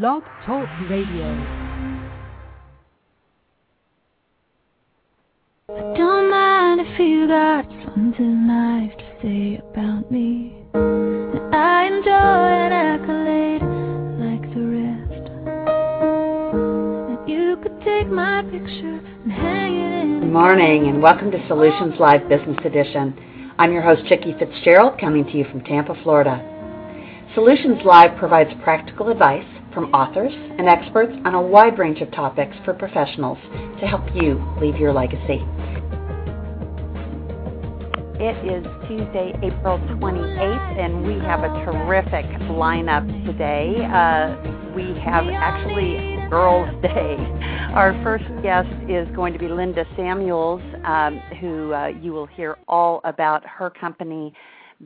Blog Talk Radio. Don't mind if you got something nice to say about me. I enjoy an accolade like the rest. That you could take my picture and hang it in. Good morning and welcome to Solutions Live Business Edition. I'm your host, Chicke Fitzgerald, coming to you from Tampa, Florida. Solutions Live provides practical advice from authors and experts on a wide range of topics for professionals to help you leave your legacy. It is Tuesday, April 28th, and we have a terrific lineup today. Uh, we have actually Girls' Day. Our first guest is going to be Linda Samuels, um, who uh, you will hear all about her company,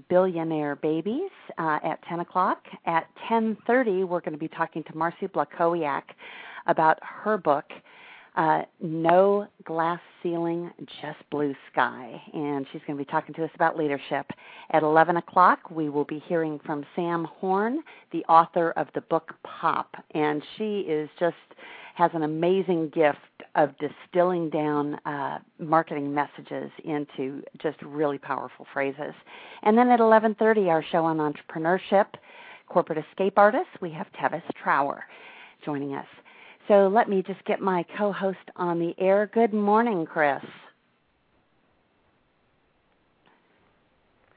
Billionaire Babies uh, at 10 o'clock. At 10:30, we're going to be talking to Marcy Blochowiak about her book, uh, No Glass Ceiling, Just Blue Sky, and she's going to be talking to us about leadership. At 11 o'clock, we will be hearing from Sam Horn, the author of the book Pop, and she is just has an amazing gift of distilling down uh, marketing messages into just really powerful phrases. And then at 11:30, our show on entrepreneurship, corporate escape artists, we have Tevis Trower joining us. So let me just get my co-host on the air. Good morning, Chris.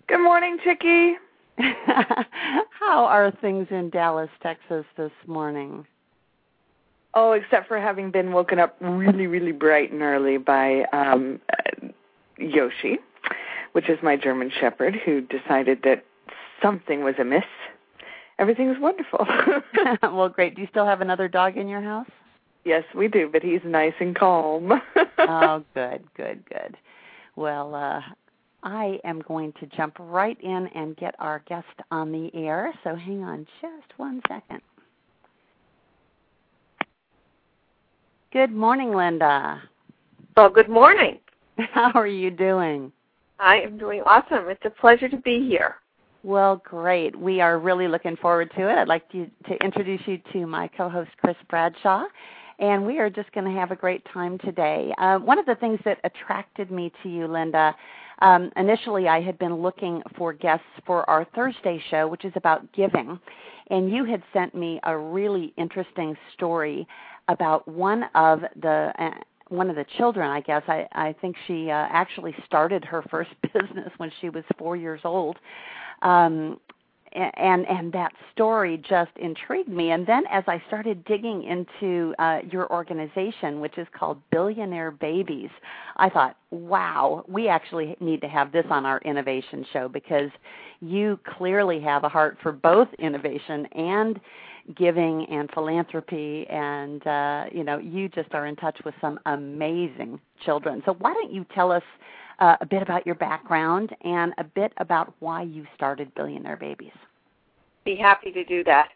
Good morning, Chicke. How are things in Dallas, Texas this morning? Oh, except for having been woken up really, really bright and early by um Yoshi, which is my German Shepherd, who decided that something was amiss. Everything is wonderful. well, great. Do you still have another dog in your house? yes, we do, but he's nice and calm. oh, good, good, good. Well, uh, I am going to jump right in and get our guest on the air. So hang on just one second. Good morning, Linda. Well, good morning. How are you doing? I am doing awesome. It's a pleasure to be here. Well, great. We are really looking forward to it. I'd like to, to introduce you to my co host, Chris Bradshaw, and we are just going to have a great time today. Uh, one of the things that attracted me to you, Linda, um, initially I had been looking for guests for our Thursday show, which is about giving, and you had sent me a really interesting story about one of the. Uh, one of the children, I guess. I, I think she uh, actually started her first business when she was four years old. Um, and and that story just intrigued me and then as i started digging into uh, your organization which is called billionaire babies i thought wow we actually need to have this on our innovation show because you clearly have a heart for both innovation and giving and philanthropy and uh, you know you just are in touch with some amazing children so why don't you tell us uh, a bit about your background and a bit about why you started Billionaire Babies. Be happy to do that.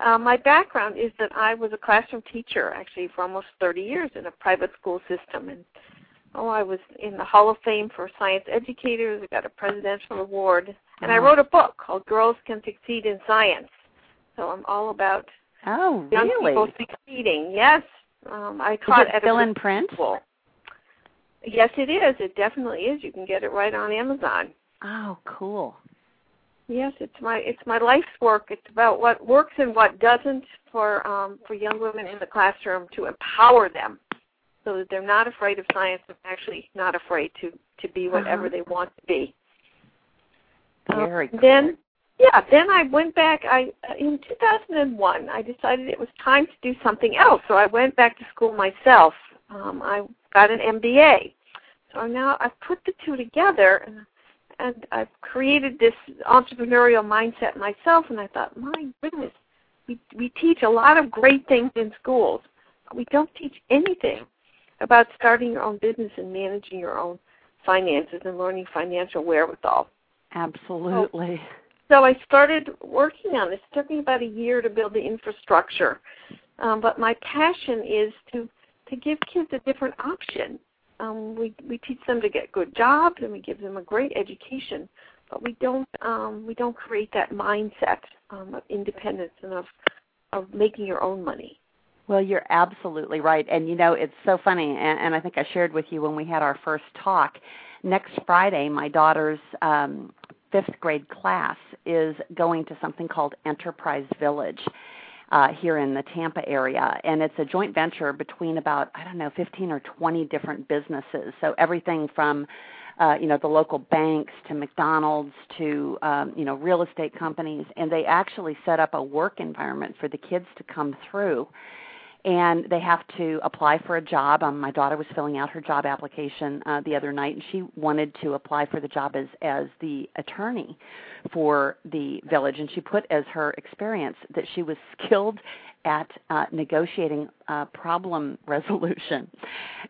Uh, my background is that I was a classroom teacher actually for almost 30 years in a private school system, and oh, I was in the Hall of Fame for Science Educators. I got a presidential award, and I wrote a book called Girls Can Succeed in Science. So I'm all about oh, young really? people succeeding. Yes, um, I Is taught it at still a in print? school. Yes, it is. It definitely is. You can get it right on Amazon. Oh, cool. Yes, it's my it's my life's work. It's about what works and what doesn't for um, for young women in the classroom to empower them, so that they're not afraid of science and actually not afraid to to be whatever Uh-huh. they want to be. Very Uh, cool. Then, yeah, then I went back. I in 2001, I decided it was time to do something else. So I went back to school myself. Um, I got an MBA. So now I've put the two together, and and I've created this entrepreneurial mindset myself. And I thought, my goodness, we we teach a lot of great things in schools. but We don't teach anything about starting your own business and managing your own finances and learning financial wherewithal. Absolutely. So I started working on this. It took me about a year to build the infrastructure. Um, but my passion is to to give kids a different option. Um, we we teach them to get good jobs and we give them a great education, but we don't um, we don't create that mindset um, of independence and of of making your own money. Well, you're absolutely right. And you know, it's so funny, and, and I think I shared with you when we had our first talk. Next Friday, my daughter's um, fifth grade class is going to something called Enterprise Village. Uh, here in the Tampa area, and it's a joint venture between about I don't know 15 or 20 different businesses. So everything from uh, you know the local banks to McDonald's to um, you know real estate companies, and they actually set up a work environment for the kids to come through and they have to apply for a job. Um, my daughter was filling out her job application uh, the other night, and she wanted to apply for the job as as the attorney for the village, and she put as her experience that she was skilled at uh, negotiating uh, problem resolution.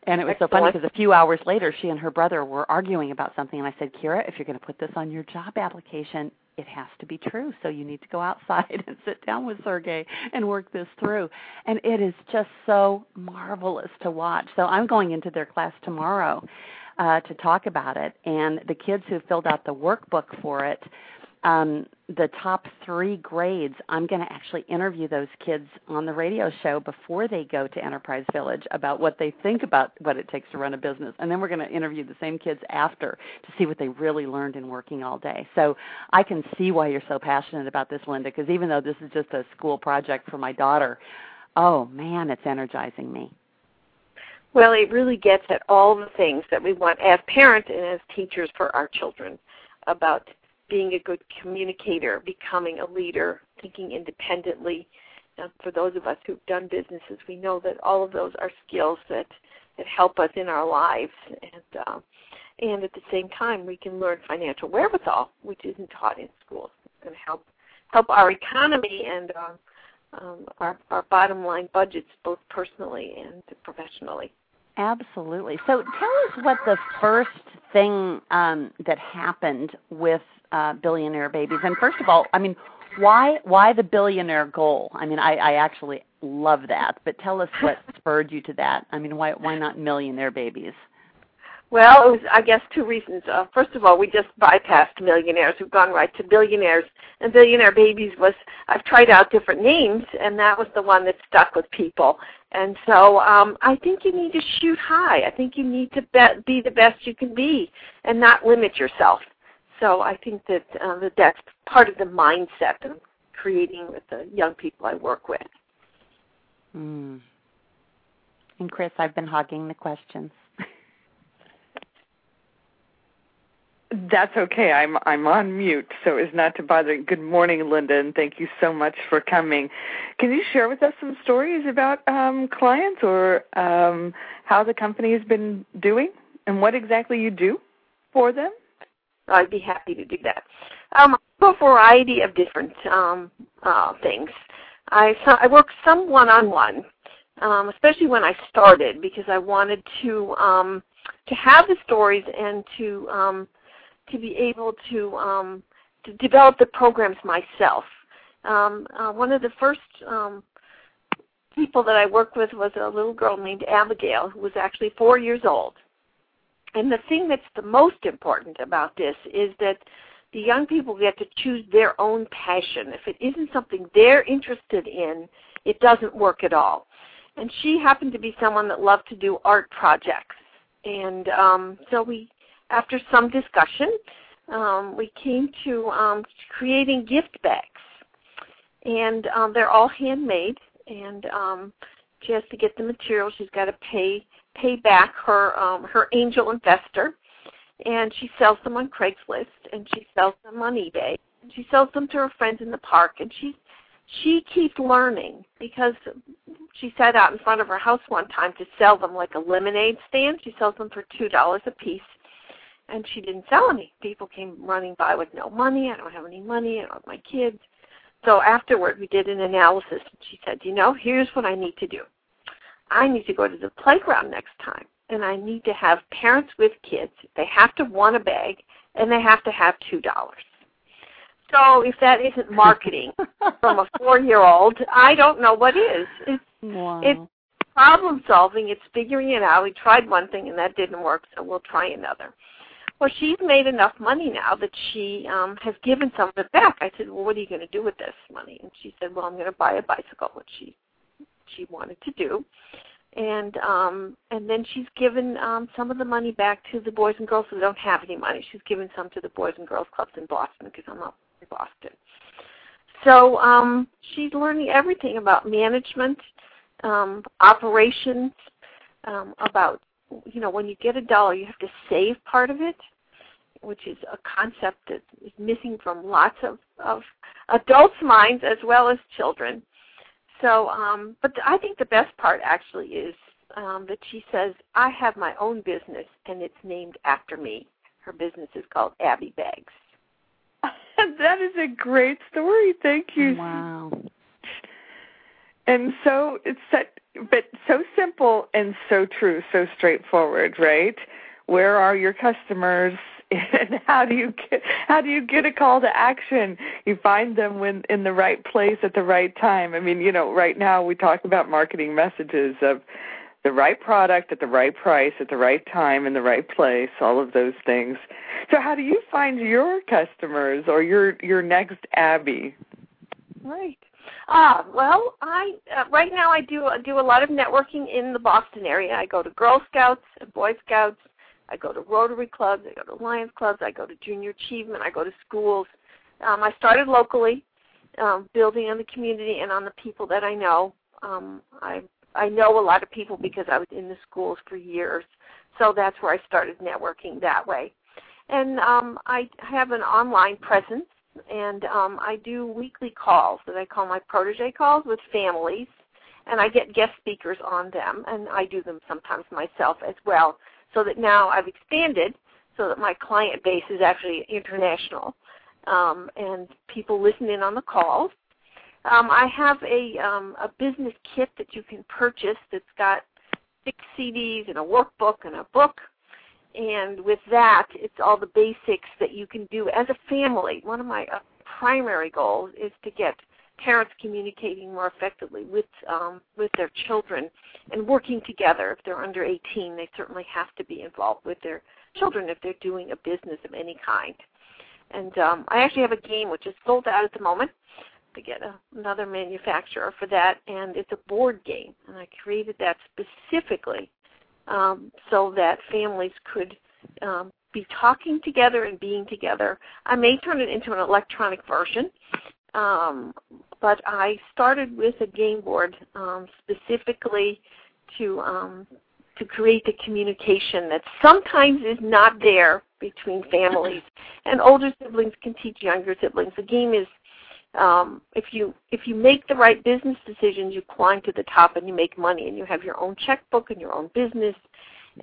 And it was Excellent. so funny because a few hours later, she and her brother were arguing about something, and I said, Kira, if you're going to put this on your job application, it has to be true. So you need to go outside and sit down with Sergey and work this through. And it is just so marvelous to watch. So I'm going into their class tomorrow uh, to talk about it. And the kids who filled out the workbook for it um, the top three grades, I'm going to actually interview those kids on the radio show before they go to Enterprise Village about what they think about what it takes to run a business. And then we're going to interview the same kids after to see what they really learned in working all day. So I can see why you're so passionate about this, Linda, because even though this is just a school project for my daughter, oh man, it's energizing me. Well, it really gets at all the things that we want as parents and as teachers for our children about being a good communicator, becoming a leader, thinking independently. Now, for those of us who've done businesses, we know that all of those are skills that that help us in our lives, and uh, and at the same time, we can learn financial wherewithal, which isn't taught in schools. To help help our economy and uh, um, our our bottom line budgets, both personally and professionally. Absolutely. So tell us what the first thing um, that happened with uh, billionaire babies. And first of all, I mean, why why the billionaire goal? I mean, I, I actually love that, but tell us what spurred you to that. I mean, why why not millionaire babies? Well, it was, I guess, two reasons. Uh, first of all, we just bypassed millionaires. We've gone right to billionaires. And billionaire babies was, I've tried out different names, and that was the one that stuck with people. And so um, I think you need to shoot high. I think you need to be, be the best you can be and not limit yourself. So I think that, uh, that that's part of the mindset of creating with the young people I work with. Mm. And Chris, I've been hogging the questions. That's okay. I'm I'm on mute, so as not to bother. Good morning, Linda, and thank you so much for coming. Can you share with us some stories about um, clients or um, how the company has been doing and what exactly you do for them? I'd be happy to do that. Um, a variety of different um, uh, things. I I work some one-on-one, um, especially when I started because I wanted to um, to have the stories and to um, to be able to um, to develop the programs myself. Um, uh, one of the first um, people that I worked with was a little girl named Abigail who was actually four years old. And the thing that's the most important about this is that the young people get to choose their own passion. If it isn't something they're interested in, it doesn't work at all. And she happened to be someone that loved to do art projects. And um, so we after some discussion, um, we came to um, creating gift bags. And um, they're all handmade, and um, she has to get the material. She's got to pay pay back her um, her angel investor, and she sells them on Craigslist, and she sells them on eBay, and she sells them to her friends in the park, and she she keeps learning because she sat out in front of her house one time to sell them like a lemonade stand. She sells them for two dollars a piece and she didn't sell any. People came running by with no money. I don't have any money. I don't have my kids. So afterward, we did an analysis. And she said, you know, here's what I need to do. I need to go to the playground next time, and I need to have parents with kids. They have to want a bag, and they have to have two dollars. So if that isn't marketing from a four-year-old, I don't know what is. It's, wow. it's problem solving. It's figuring it out. We tried one thing and that didn't work, so we'll try another. well, she's made enough money now that she um, has given some of it back. I said, well, what are you going to do with this money? And she said, well, I'm going to buy a bicycle, which she she wanted to do. And um, and then she's given um, some of the money back to the boys and girls who don't have any money. She's given some to the boys and girls clubs in Boston because I'm up in Boston. So um, she's learning everything about management, um, operations, um, about you know when you get a dollar, you have to save part of it, which is a concept that is missing from lots of, of adults' minds as well as children. So, um, but I think the best part actually is um, that she says, I have my own business and it's named after me. Her business is called Abby Bags. that is a great story. Thank you. Wow. And so it's set, but so simple and so true, so straightforward, right? Where are your customers? and how do you get how do you get a call to action? You find them when in the right place at the right time. I mean you know right now we talk about marketing messages of the right product at the right price at the right time in the right place all of those things. So how do you find your customers or your your next abby? Right. Ah, well, I uh, right now I do I do a lot of networking in the Boston area. I go to Girl Scouts and Boy Scouts I go to Rotary clubs, I go to Lions clubs, I go to Junior Achievement, I go to schools. Um, I started locally, um, building on the community and on the people that I know. Um, I I know a lot of people because I was in the schools for years, so that's where I started networking that way. And um, I have an online presence, and um, I do weekly calls that I call my protege calls with families, and I get guest speakers on them, and I do them sometimes myself as well so that now I've expanded so that my client base is actually international um, and people listen in on the calls. Um, I have a, um, a business kit that you can purchase that's got six CDs and a workbook and a book. And with that, it's all the basics that you can do as a family. One of my uh, primary goals is to get parents communicating more effectively with um, with their children and working together. If they're under 18, they certainly have to be involved with their children if they're doing a business of any kind. And um, I actually have a game which is sold out at the moment to get a, another manufacturer for that, and it's a board game. And I created that specifically um, so that families could um, be talking together and being together. I may turn it into an electronic version um, but I started with a game board um, specifically to um, to create the communication that sometimes is not there between families, and older siblings can teach younger siblings. The game is um, if you if you make the right business decisions, you climb to the top and you make money, and you have your own checkbook and your own business,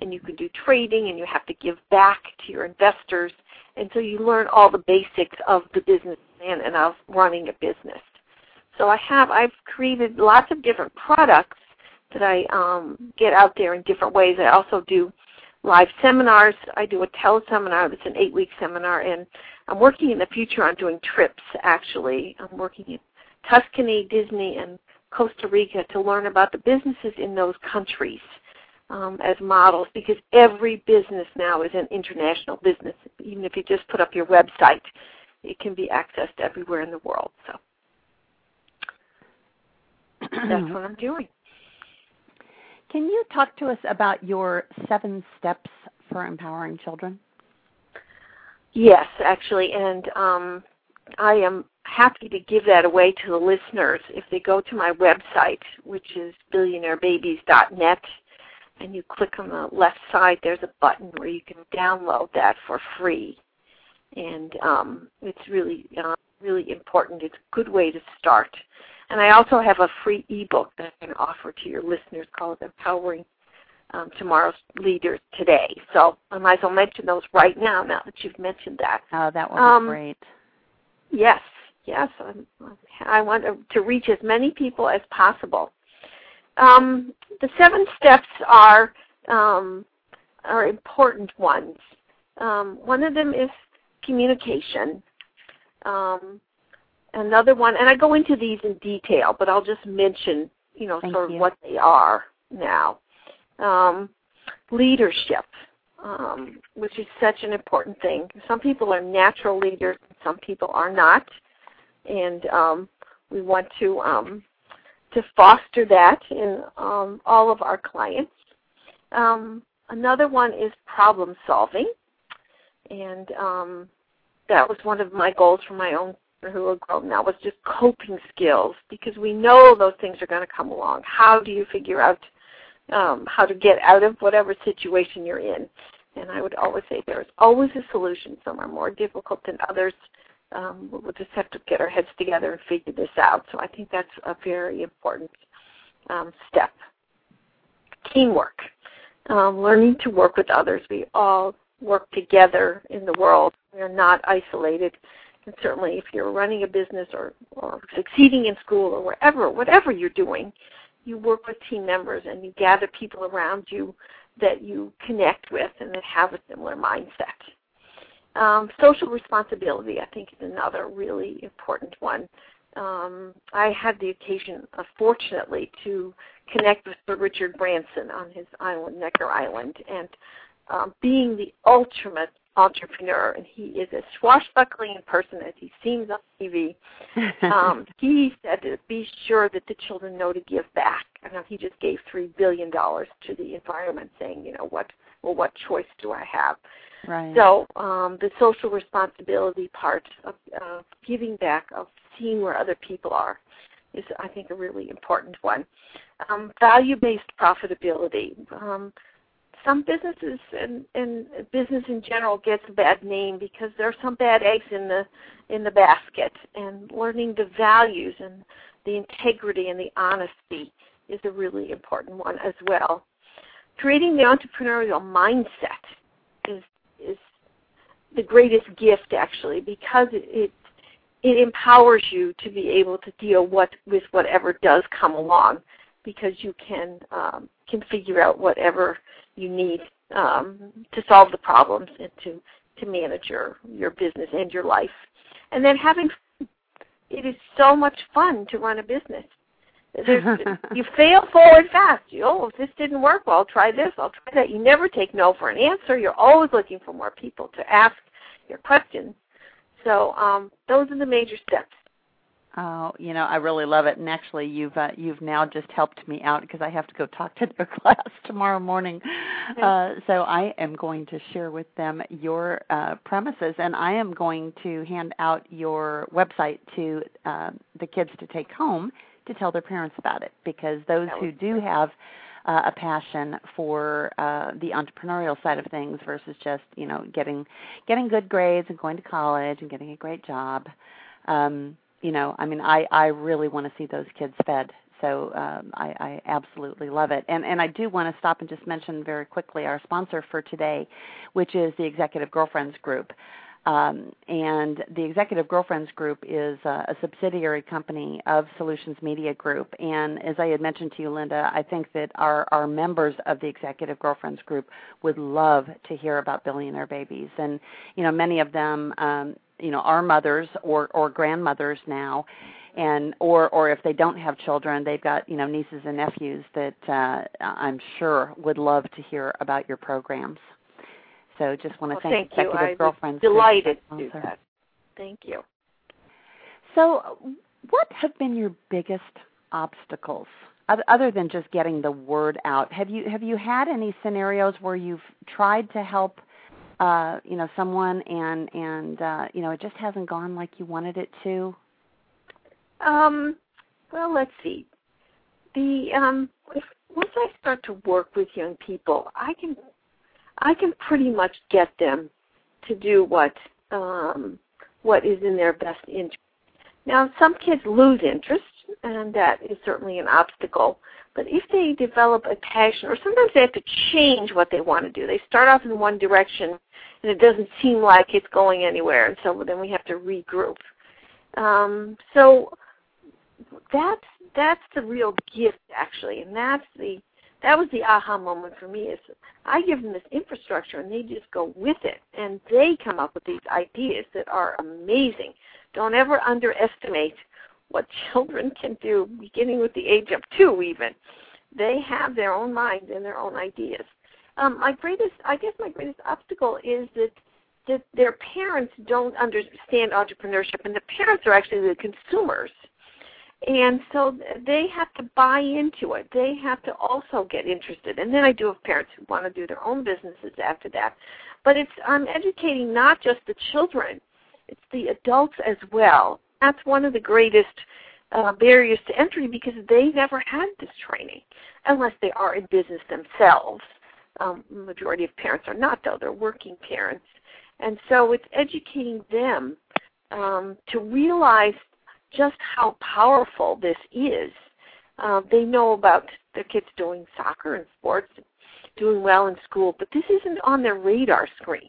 and you can do trading, and you have to give back to your investors, and so you learn all the basics of the business plan and of running a business. So I have I've created lots of different products that I um, get out there in different ways. I also do live seminars. I do a teleseminar that's an eight-week seminar, and I'm working in the future on doing trips. Actually, I'm working in Tuscany, Disney, and Costa Rica to learn about the businesses in those countries um, as models because every business now is an international business. Even if you just put up your website, it can be accessed everywhere in the world. So that's what I'm doing. Can you talk to us about your seven steps for empowering children? Yes, actually, and um, I am happy to give that away to the listeners if they go to my website, which is billionairebabies.net, and you click on the left side. There's a button where you can download that for free, and um, it's really uh, really important. It's a good way to start. And I also have a free ebook that I can offer to your listeners called Empowering um, Tomorrow's Leaders Today. So I might as well mention those right now, now that you've mentioned that. Oh, that would Um, be great. Yes, yes. I'm, I want to, to reach as many people as possible. Um, the seven steps are um, are important ones. Um, one of them is communication. Um, another one, and I go into these in detail, but I'll just mention, you know, Thank sort of what they are now. Um, leadership. um, which is such an important thing. Some people are natural leaders, some people are not, and um, we want to um, to foster that in um, all of our clients. Um, another one is problem solving, and um, that was one of my goals for my own who are grown now was just coping skills because we know those things are going to come along. How do you figure out um, how to get out of whatever situation you're in? And I would always say there's always a solution. Some are more difficult than others. Um, we'll just have to get our heads together and figure this out. So I think that's a very important um, step. Teamwork, um, learning to work with others. We all work together in the world. We are not isolated. And certainly, if you're running a business or, or succeeding in school or wherever, whatever you're doing, you work with team members and you gather people around you that you connect with and that have a similar mindset. Um, social responsibility, I think, is another really important one. Um, I had the occasion, uh, fortunately, to connect with Sir Richard Branson on his island, Necker Island, and um, being the ultimate entrepreneur, and he is as swashbuckling in person as he seems on TV. Um, he said to be sure that the children know to give back. I know he just gave three billion dollars to the environment, saying, you know, what well, what choice do I have? Right. So um, the social responsibility part of uh, giving back, of seeing where other people are, is I think a really important one. Um, value-based profitability. Um, some businesses and, and business in general gets a bad name because there are some bad eggs in the in the basket and learning the values and the integrity and the honesty is a really important one as well. Creating the entrepreneurial mindset is the greatest gift actually because it, it empowers you to be able to deal what with whatever does come along because you can um, can figure out whatever you need um, to solve the problems and to to manage your your business and your life. And then having it is so much fun to run a business. You fail forward fast. You, oh, if this didn't work, well, I'll try this. I'll try that. You never take no for an answer. You're always looking for more people to ask your questions. So um, those are the major steps. Oh, you know, I really love it. And actually, you've uh, you've now just helped me out because I have to go talk to their class tomorrow morning. Okay. Uh, so I am going to share with them your uh, premises, and I am going to hand out your website to uh, the kids to take home to tell their parents about it. Because those who do have uh, a passion for uh, the entrepreneurial side of things versus just you know getting getting good grades and going to college and getting a great job. Um, you know, I mean, I I really want to see those kids fed. So um, I, I absolutely love it. And and I do want to stop and just mention very quickly our sponsor for today, which is the Executive Girlfriends Group. Um, and the Executive Girlfriends Group is uh, a subsidiary company of Solutionz Media Group. And as I had mentioned to you, Linda, I think that our, our members of the Executive Girlfriends Group would love to hear about billionaire babies. And, you know, many of them um, you know are mothers or or grandmothers now and or or if they don't have children they've got you know nieces and nephews that uh i'm sure would love to hear about your programs so just want to well, thank, thank executive you. girlfriends delighted to do that thank you so what have been your biggest obstacles other than just getting the word out have you have you had any scenarios where you've tried to help uh, you know, someone and and uh, you know, it just hasn't gone like you wanted it to? Um, well, let's see. The um, if, once I start to work with young people, I can I can pretty much get them to do what um, what is in their best interest. Now, some kids lose interest, and that is certainly an obstacle. But if they develop a passion, or sometimes they have to change what they want to do, they start off in one direction and it doesn't seem like it's going anywhere, and so then we have to regroup. Um, so that's that's the real gift actually, and that's the that was the aha moment for me is I give them this infrastructure and they just go with it and they come up with these ideas that are amazing. Don't ever underestimate what children can do beginning with the age of two even. They have their own minds and their own ideas. um, my greatest, I guess, my greatest obstacle is that that their parents don't understand entrepreneurship, and the parents are actually the consumers. And so they have to buy into it. They have to also get interested. And then I do have parents who want to do their own businesses after that. But it's I'm educating not just the children, it's the adults as well. That's one of the greatest uh, barriers to entry because they never had this training unless they are in business themselves. Um, majority of parents are not, though. They're working parents. And so it's educating them um, to realize just how powerful this is. Uh, they know about their kids doing soccer and sports, doing well in school, but this isn't on their radar screen.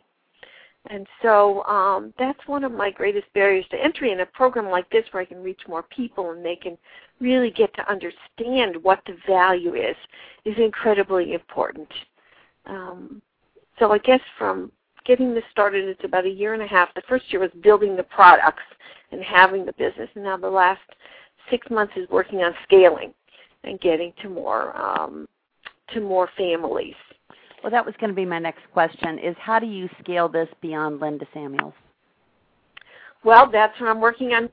And so um, that's one of my greatest barriers to entry in a program like this where I can reach more people and they can really get to understand what the value is, is incredibly important. Um, so I guess from getting this started, it's about a year and a half. The first year was building the products and having the business, and now the last six months is working on scaling and getting to more um, to more families. Well, that was going to be my next question: is how do you scale this beyond Linda Samuels? Well, that's what I'm working on.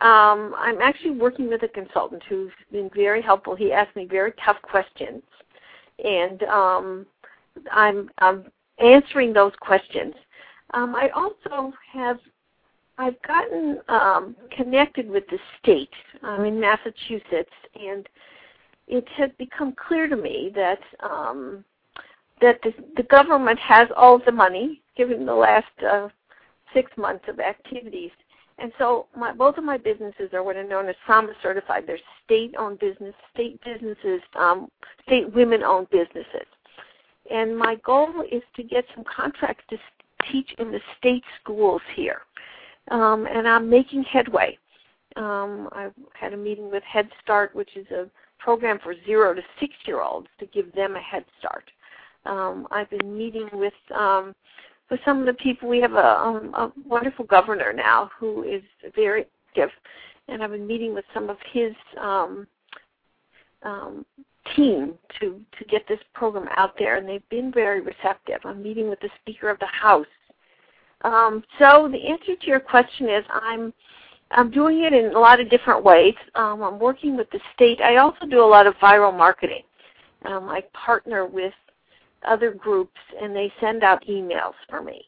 Um, I'm actually working with a consultant who's been very helpful. He asked me very tough questions, and um, I'm, I'm answering those questions. Um, I also have I've gotten um, connected with the state. I'm in Massachusetts, and it has become clear to me that um, that the, the government has all the money, given the last uh, six months of activities. And so my, both of my businesses are what are known as SAMA certified. They're state-owned business, state businesses, um, state women-owned businesses. And my goal is to get some contracts to teach in the state schools here. Um, and I'm making headway. Um, I had a meeting with Head Start, which is a program for zero to six year olds to give them a head start. Um, I've been meeting with um, with some of the people. We have a, um, a wonderful governor now who is very active, and I've been meeting with some of his um, um, team to to get this program out there, and they've been very receptive. I'm meeting with the Speaker of the House. Um, so the answer to your question is I'm I'm doing it in a lot of different ways. Um, I'm working with the state. I also do a lot of viral marketing. Um, I partner with other groups, and they send out emails for me,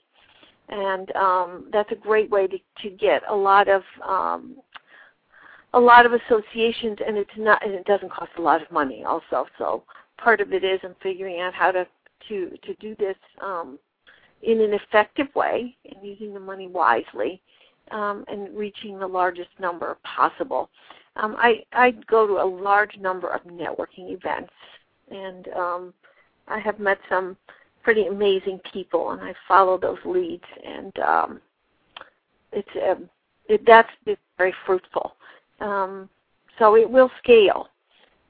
and um, that's a great way to, to get a lot of um, a lot of associations, and it's not, and it doesn't cost a lot of money also. So part of it is I'm figuring out how to to to do this um, in an effective way and using the money wisely, um, and reaching the largest number possible. Um, I I go to a large number of networking events, and um, I have met some pretty amazing people, and I follow those leads, and um, it's um, it, that's very fruitful. Um, so it will scale.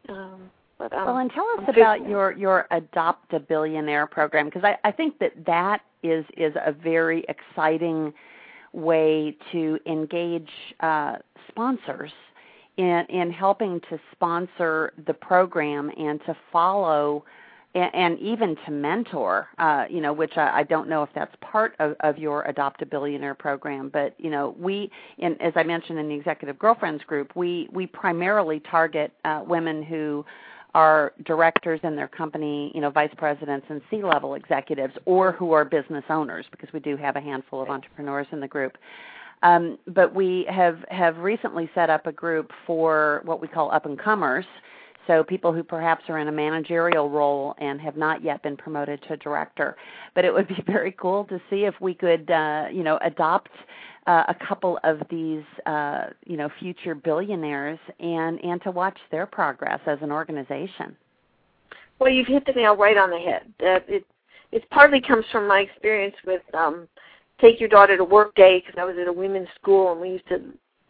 Um, but, um, well, and tell us about your your Adopt a Billionaire program because I, I think that that is is a very exciting way to engage uh, sponsors in in helping to sponsor the program and to follow and, and even to mentor, uh, you know, which I, I don't know if that's part of, of your Adopt a Billionaire program, but you know, we, in, as I mentioned in the Executive Girlfriends group, we we primarily target uh, women who are directors in their company, you know, vice presidents and C-level executives, or who are business owners, because we do have a handful of entrepreneurs in the group. Um, but we have have recently set up a group for what we call up and comers so people who perhaps are in a managerial role and have not yet been promoted to director. But it would be very cool to see if we could, uh, you know, adopt uh, a couple of these, uh, you know, future billionaires and and to watch their progress as an organization. Well, you've hit the nail right on the head. That it it partly comes from my experience with um, take your daughter to work day because I was at a women's school and we used to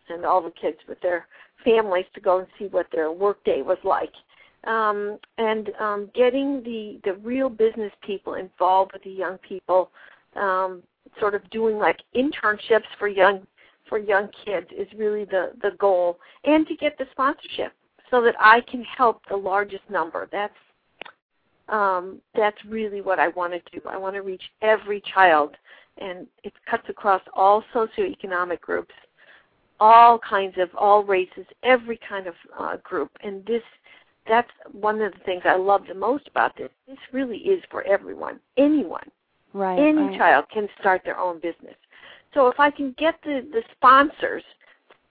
send all the kids with their families to go and see what their workday was like. Um, and um, getting the, the real business people involved with the young people, um, sort of doing like internships for young for young kids is really the, the goal. And to get the sponsorship so that I can help the largest number. That's um, that's really what I want to do. I want to reach every child, and it cuts across all socioeconomic groups, all kinds of, all races, every kind of uh, group. And this, that's one of the things I love the most about this. This really is for everyone, anyone. Right. Any right. child can start their own business. So if I can get the, the sponsors,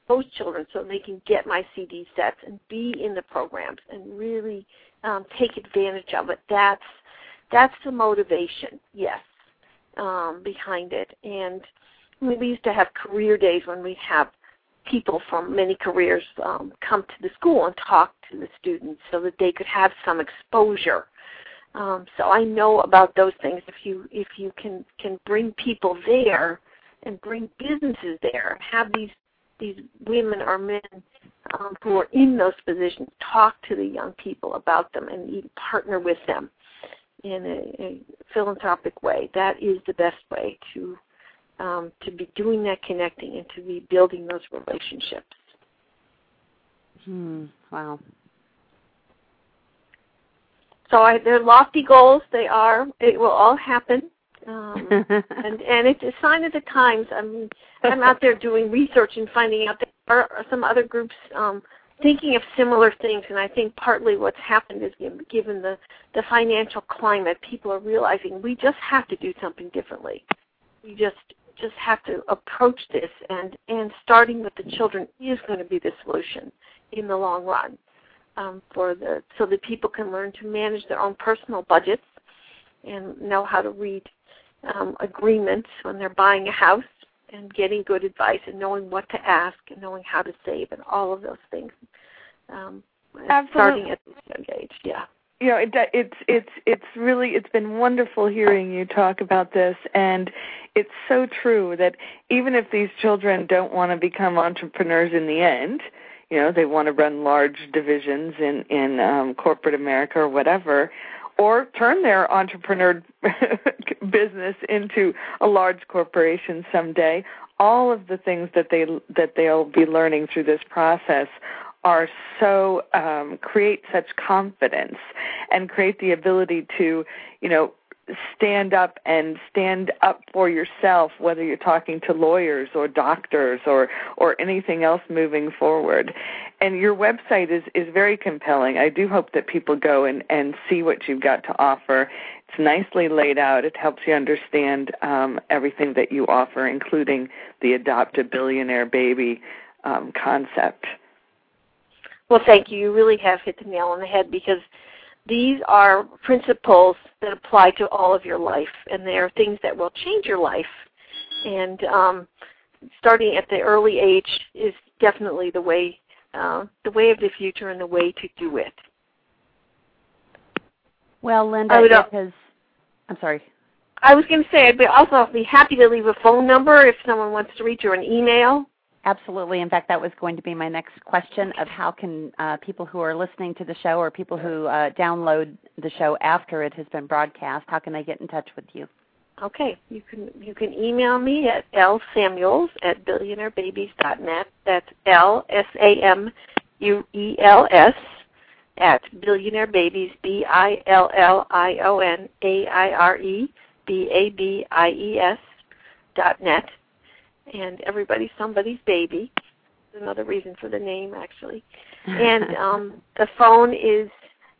those children, so they can get my CD sets and be in the programs and really um, take advantage of it, that's that's the motivation, yes, um, behind it. And we used to have career days when we have people from many careers um, come to the school and talk to the students so that they could have some exposure. Um, so I know about those things. If you if you can can bring people there and bring businesses there, have these these women or men um, who are in those positions talk to the young people about them and partner with them in a, a philanthropic way. That is the best way to um, to be doing that connecting and to be building those relationships. Hmm. Wow. So I, they're lofty goals. They are. It will all happen. Um, and and it's a sign of the times. I mean, I'm out there doing research and finding out there are some other groups um, thinking of similar things. And I think partly what's happened is given the the financial climate, people are realizing we just have to do something differently. We just just have to approach this, and and starting with the children is going to be the solution in the long run. Um, for the so that people can learn to manage their own personal budgets and know how to read um, agreements when they're buying a house and getting good advice and knowing what to ask and knowing how to save and all of those things. Um, starting at this young age, yeah. You know, it, it's it's it's really it's been wonderful hearing you talk about this, and it's so true that even if these children don't want to become entrepreneurs in the end, you know, they want to run large divisions in in um, corporate America or whatever, or turn their entrepreneur business into a large corporation someday all of the things that they that they'll be learning through this process are so um, create such confidence and create the ability to you know stand up and stand up for yourself whether you're talking to lawyers or doctors or or anything else moving forward. And your website is is very compelling. I do hope that people go and and see what you've got to offer. It's nicely laid out. It helps you understand um, everything that you offer including the adopt a billionaire baby um, concept well thank you you really have hit the nail on the head because these are principles that apply to all of your life, and they are things that will change your life. And um, starting at the early age is definitely the way, uh, the way of the future, and the way to do it. Well, Linda, I would. I'm sorry. I was going to say I'd be also be happy to leave a phone number if someone wants to reach you, or an email. Absolutely. In fact, that was going to be my next question of how can uh, people who are listening to the show or people who uh, download the show after it has been broadcast, how can they get in touch with you? Okay, you can you can email me at lsamuels at billionairebabies.net. That's L S A M U E L S at billionairebabies b i l l i o n a i r e b a b i e s dot net and everybody's somebody's baby. Another reason for the name, actually. And um, the phone is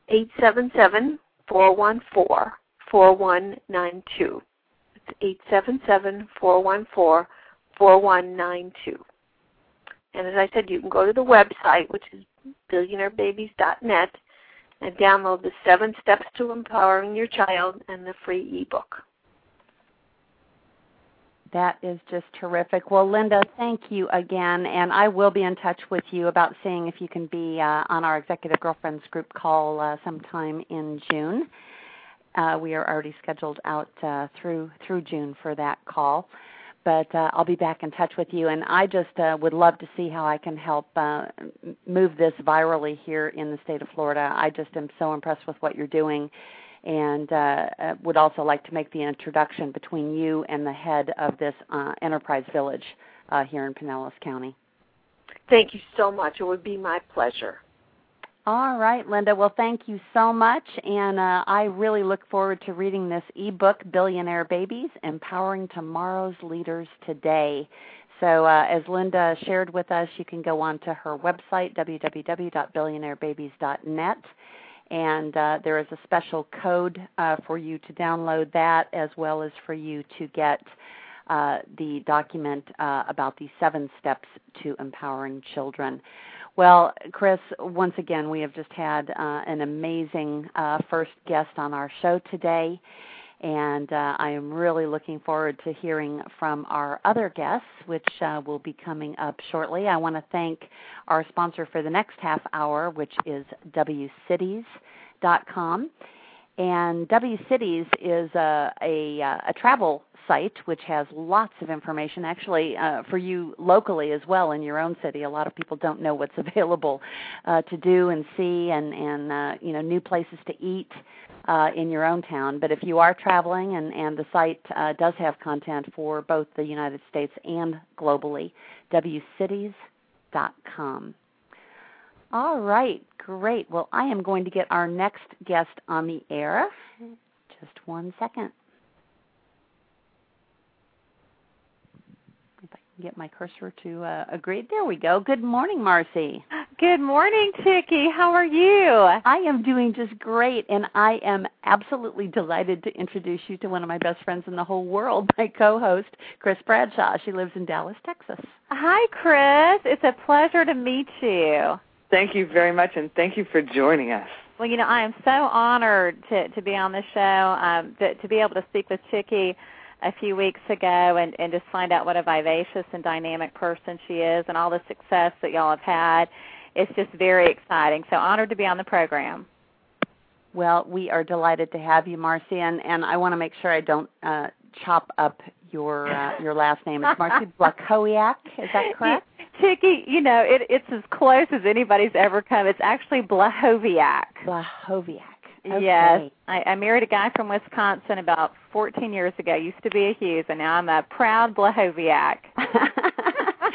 eight seven seven four one four four one nine two. It's eight seven seven four one four four one nine two. And as I said, you can go to the website, which is billionairebabies.net, and download the seven steps to empowering your child and the free ebook. That is just terrific. Well, Linda, thank you again, and I will be in touch with you about seeing if you can be uh, on our Executive Girlfriends group call uh, sometime in June. Uh, we are already scheduled out uh, through through June for that call, but uh, I'll be back in touch with you. And I just uh, would love to see how I can help move this virally here in the state of Florida. I just am so impressed with what you're doing and uh, uh, would also like to make the introduction between you and the head of this uh, enterprise village uh, here in Pinellas County. Thank you so much. It would be my pleasure. All right, Linda. Well, thank you so much. And uh, I really look forward to reading this ebook, Billionaire Babies Empowering Tomorrow's Leaders Today. So, uh, as Linda shared with us, you can go on to her website, www.billionairebabies.net. And uh, there is a special code uh, for you to download that, as well as for you to get uh, the document uh, about the seven steps to empowering children. Well, Chris, once again, we have just had uh, an amazing uh, first guest on our show today, and uh, I am really looking forward to hearing from our other guests, which uh, will be coming up shortly. I want to thank our sponsor for the next half hour, which is WCities.com. And WCities is a, a, a travel site, which has lots of information actually uh, for you locally as well in your own city. A lot of people don't know what's available uh, to do and see, and and uh, you know new places to eat uh, in your own town. But if you are traveling, and and the site uh, does have content for both the United States and globally, wcities.com. All right, great. Well, I am going to get our next guest on the air. Just one second. If I can get my cursor to uh, agree. There we go. Good morning, Marcy. Good morning, Chicke. How are you? I am doing just great, and I am absolutely delighted to introduce you to one of my best friends in the whole world, my co-host, Chris Bradshaw. She lives in Dallas, Texas. Hi, Chris. It's a pleasure to meet you. Thank you very much, and thank you for joining us. Well, you know, I am so honored to to be on the show, um, to, to be able to speak with Chicke a few weeks ago and, and just find out what a vivacious and dynamic person she is and all the success that y'all have had. It's just very exciting. So honored to be on the program. Well, we are delighted to have you, Marcy, and, and I want to make sure I don't uh, chop up your uh, your last name. It's Marcy Blachowiak. Is that correct? Chicke, you know, it, it's as close as anybody's ever come. It's actually Blochowiak. Blochowiak. Okay. Yes, I, I married a guy from Wisconsin about 14 years ago. Used to be a Hughes, and now I'm a proud Blochowiak.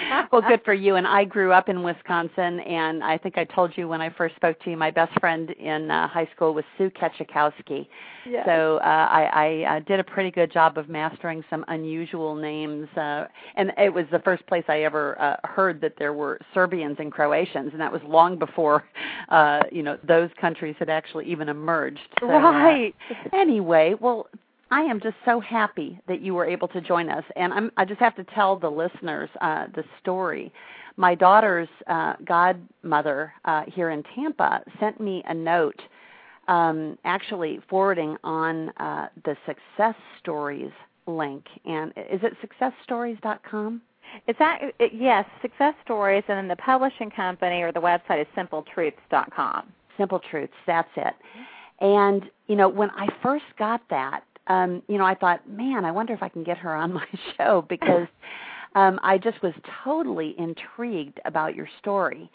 well, good for you. And I grew up in Wisconsin, and I think I told you when I first spoke to you, my best friend in uh, high school was Sue Ketchikowski. Yes. So uh, I, I uh, did a pretty good job of mastering some unusual names, uh, and it was the first place I ever uh, heard that there were Serbians and Croatians, and that was long before, uh, you know, those countries had actually even emerged. So, uh, right. Uh, anyway, well, I am just so happy that you were able to join us, and I'm, I just have to tell the listeners uh, the story. My daughter's uh, godmother uh, here in Tampa sent me a note, um, actually forwarding on uh, the Success Stories link. And is it successories.com? It's that it, yes, Success Stories, and then the publishing company or the website is simpletruths.com. Simple Truths, that's it. And you know, when I first got that, um, you know, I thought, man, I wonder if I can get her on my show because um, I just was totally intrigued about your story.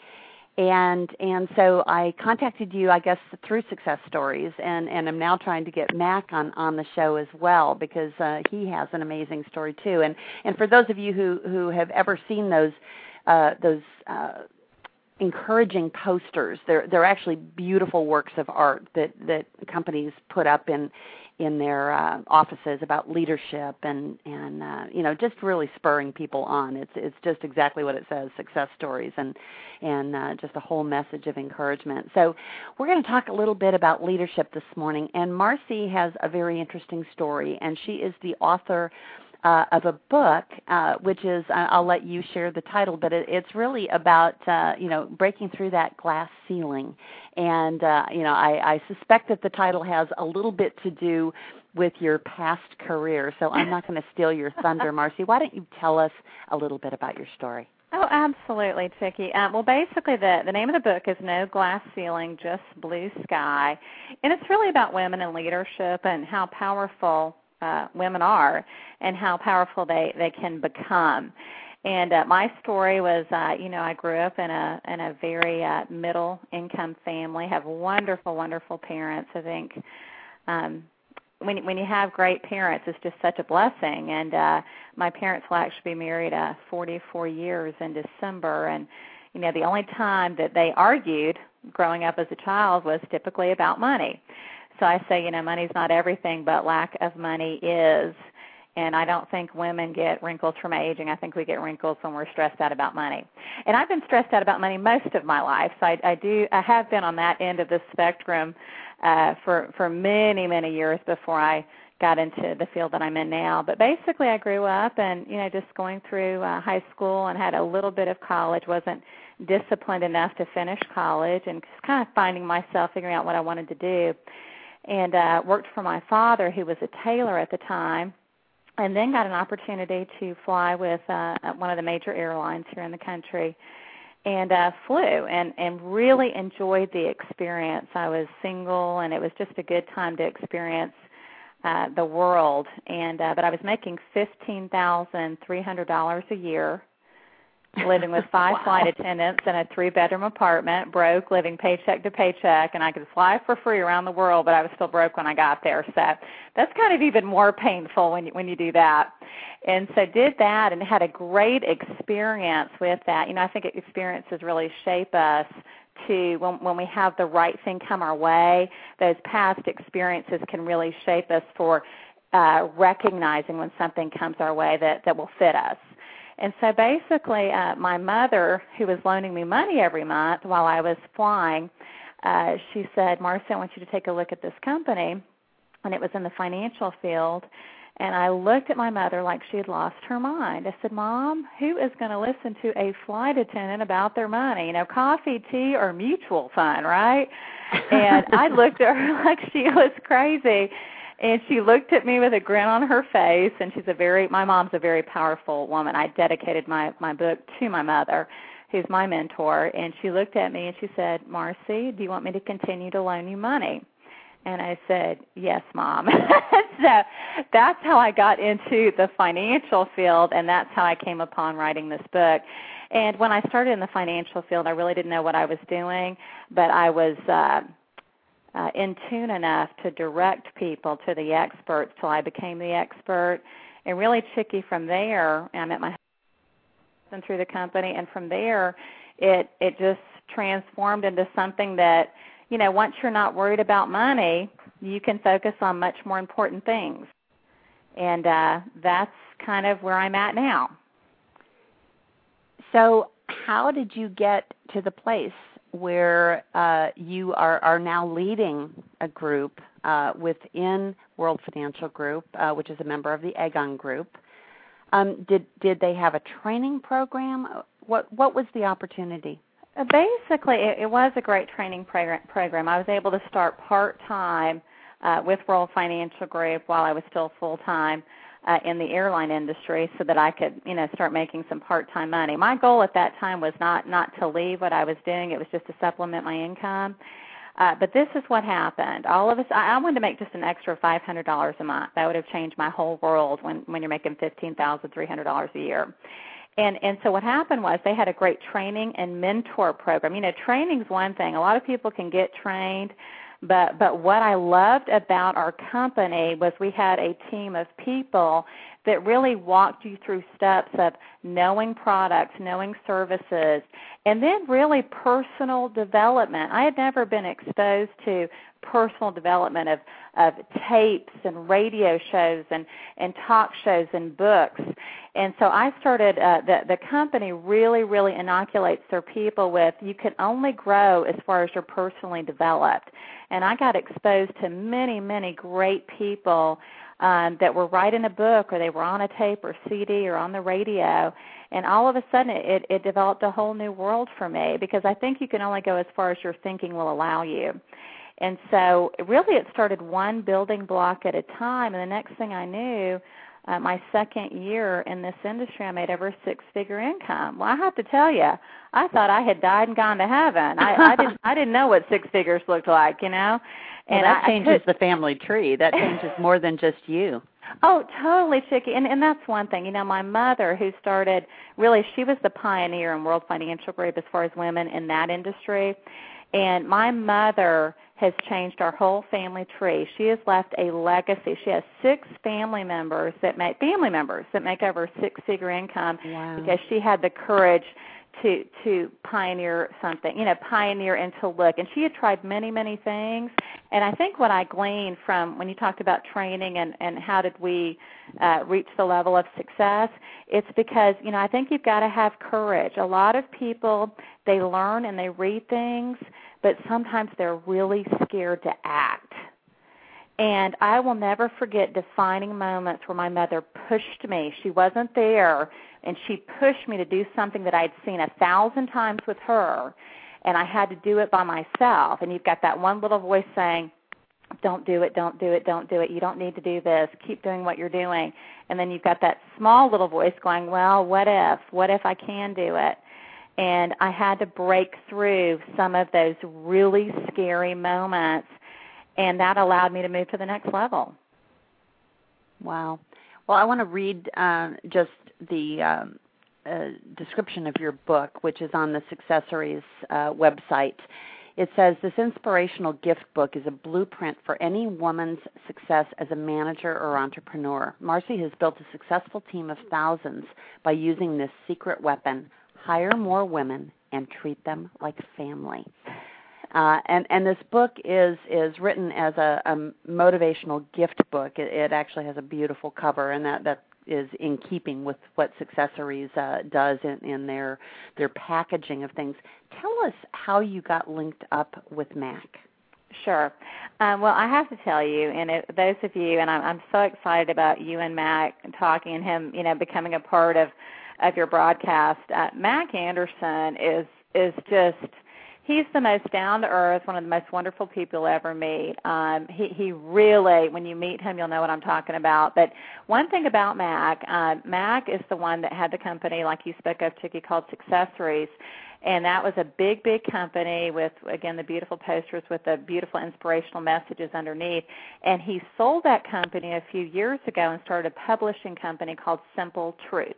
And and so I contacted you, I guess, through Success Stories, and and I'm now trying to get Mac on on the show as well because uh, he has an amazing story too. And and for those of you who who have ever seen those uh, those uh, encouraging posters. They're they're actually beautiful works of art that that companies put up in in their uh, offices about leadership and and uh, you know just really spurring people on. It's it's just exactly what it says, success stories and and uh, just a whole message of encouragement. So we're going to talk a little bit about leadership this morning. And Marcy has a very interesting story, and she is the author uh, of a book, uh, which is I'll let you share the title, but it, it's really about uh, you know breaking through that glass ceiling, and uh, you know I, I suspect that the title has a little bit to do with your past career. So I'm not going to steal your thunder, Marcy. Why don't you tell us a little bit about your story? Oh, absolutely, Chicke. Um, well, basically, the the name of the book is No Glass Ceiling, Just Blue Sky, and it's really about women in leadership and how powerful uh, women are and how powerful they they can become. And uh, my story was, uh, you know, I grew up in a in a very uh, middle income family. Have wonderful, wonderful parents. I think um, when when you have great parents, it's just such a blessing. And uh, my parents will actually be married uh, 44 years in December, and you know, the only time that they argued growing up as a child was typically about money. So I say, you know, money's not everything, but lack of money is. And I don't think women get wrinkles from aging. I think we get wrinkles when we're stressed out about money. And I've been stressed out about money most of my life. So I, I do I have been on that end of the spectrum uh for for many, many years before I got into the field that I'm in now. But basically, I grew up and you know just going through uh, high school and had a little bit of college. wasn't disciplined enough to finish college and just kind of finding myself figuring out what I wanted to do. And uh, worked for my father, who was a tailor at the time, and then got an opportunity to fly with uh, one of the major airlines here in the country and uh flew and and really enjoyed the experience. I was single and it was just a good time to experience uh, the world, and uh, but I was making fifteen thousand three hundred dollars a year, living with five wow. flight attendants in a three bedroom apartment, broke, living paycheck to paycheck, and I could fly for free around the world, but I was still broke when I got there. So that's kind of even more painful when you, when you do that. And so did that and had a great experience with that. You know, I think experiences really shape us to when when we have the right thing come our way, those past experiences can really shape us for uh, recognizing when something comes our way that that will fit us. And so basically, uh, my mother, who was loaning me money every month while I was flying, uh, she said, "Marcy, I want you to take a look at this company," and it was in the financial field and I looked at my mother like she had lost her mind. I said, Mom, who is going to listen to a flight attendant about their money? You know, coffee, tea, or mutual fund, right? And I looked at her like she was crazy. And she looked at me with a grin on her face and she's a very my mom's a very powerful woman. I dedicated my my book to my mother, who's my mentor, and she looked at me and she said, "Marcy, do you want me to continue to loan you money?" And I said, Yes, mom. so that's how I got into the financial field, and that's how I came upon writing this book. And when I started in the financial field, I really didn't know what I was doing, but I was uh, uh, in tune enough to direct people to the experts till I became the expert. And really, Chicke, from there, I met my husband through the company, and from there, it it just transformed into something that you know, once you're not worried about money, you can focus on much more important things. And uh, that's kind of where I'm at now. So, how did you get to the place where uh, you are, are now leading a group uh, within World Financial Group, uh, which is a member of the Aegon Group? Um, did did they have a training program? What what was the opportunity? Uh, basically, it, it was a great training program. program. I was able to start part time uh, with World Financial Group while I was still full time uh, in the airline industry, so that I could, you know, start making some part time money. My goal at that time was not not to leave what I was doing; it was just to supplement my income. Uh, but this is what happened. All of us, I, I wanted to make just an extra five hundred dollars a month. That would have changed my whole world when when you're making fifteen thousand three hundred dollars a year. And and so what happened was they had a great training and mentor program. You know, training's one thing. A lot of people can get trained, but but what I loved about our company was we had a team of people that really walked you through steps of knowing products, knowing services, and then really personal development. I had never been exposed to personal development of of tapes and radio shows and and talk shows and books. And so i started uh the the company really really inoculates their people with you can only grow as far as you're personally developed. And i got exposed to many many great people um that were writing a book or they were on a tape or cd or on the radio. And all of a sudden it it developed a whole new world for me because i think you can only go as far as your thinking will allow you and so really it started one building block at a time and the next thing I knew uh, my second year in this industry, I made over six figure income. Well, I have to tell you, I thought I had died and gone to heaven. I, I didn't, I didn't know what six figures looked like, you know. And well, that changes the family tree. That changes more than just you. Oh, totally, Chicke. And and that's one thing. You know, my mother who started really she was the pioneer in World Financial Group as far as women in that industry. And my mother has changed our whole family tree. She has left a legacy. She has six family members that make family members that make over six figure income wow. because she had the courage to to pioneer something, you know, pioneer and to look. And she had tried many many things. And I think what I gleaned from when you talked about training and and how did we uh, reach the level of success, it's because you know I think you've got to have courage. A lot of people they learn and they read things, but sometimes they're really scared to act. And I will never forget defining moments where my mother pushed me. She wasn't there, and she pushed me to do something that I'd seen a thousand times with her, and I had to do it by myself. And you've got that one little voice saying, don't do it, don't do it, don't do it. You don't need to do this. Keep doing what you're doing. And then you've got that small little voice going, well, what if? What if I can do it? And I had to break through some of those really scary moments and that allowed me to move to the next level. Wow. Well, I want to read uh, just the um, uh, description of your book, which is on the Successories uh, website. It says this inspirational gift book is a blueprint for any woman's success as a manager or entrepreneur. Marcy has built a successful team of thousands by using this secret weapon hire more women and treat them like family. Uh, and and this book is is written as a, a motivational gift book. It, it actually has a beautiful cover, and that that is in keeping with what Successories uh, does in, in their their packaging of things. Tell us how you got linked up with Mac. Sure. Um, well, I have to tell you, and it, those of you, and I'm, I'm so excited about you and Mac talking and him, you know, becoming a part of of your broadcast. Uh, Mac Anderson is is just he's the most down to earth, one of the most wonderful people you'll ever meet. Um, he he really, when you meet him, you'll know what I'm talking about. But one thing about Mac, uh, Mac is the one that had the company, like you spoke of, Chicky, called Successories. And that was a big, big company with, again, the beautiful posters with the beautiful inspirational messages underneath. And he sold that company a few years ago and started a publishing company called Simple Truths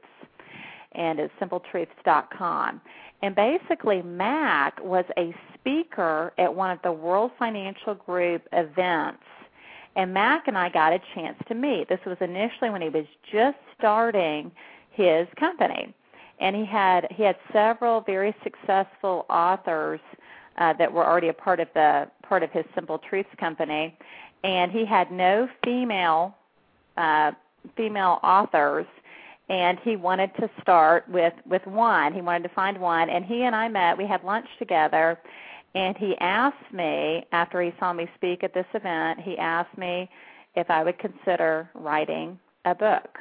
and it's simpletruths.com. And basically, Mac was a speaker at one of the World Financial Group events. And Mac and I got a chance to meet. This was initially when he was just starting his company. And he had he had several very successful authors uh, that were already a part of the part of his Simple Truths company, and he had no female uh, female authors and he wanted to start with with one. He wanted to find one, and he and I met. We had lunch together, and he asked me after he saw me speak at this event. He asked me if I would consider writing a book,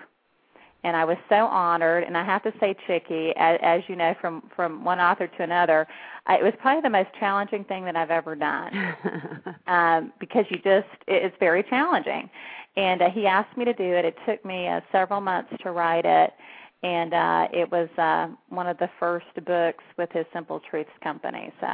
and I was so honored. And I have to say, Chicke, as, as you know from from one author to another, I, it was probably the most challenging thing that I've ever done um, because you just it, it's very challenging and uh, he asked me to do it. It took me uh, several months to write it, and uh, it was uh, one of the first books with his Simple Truths company. So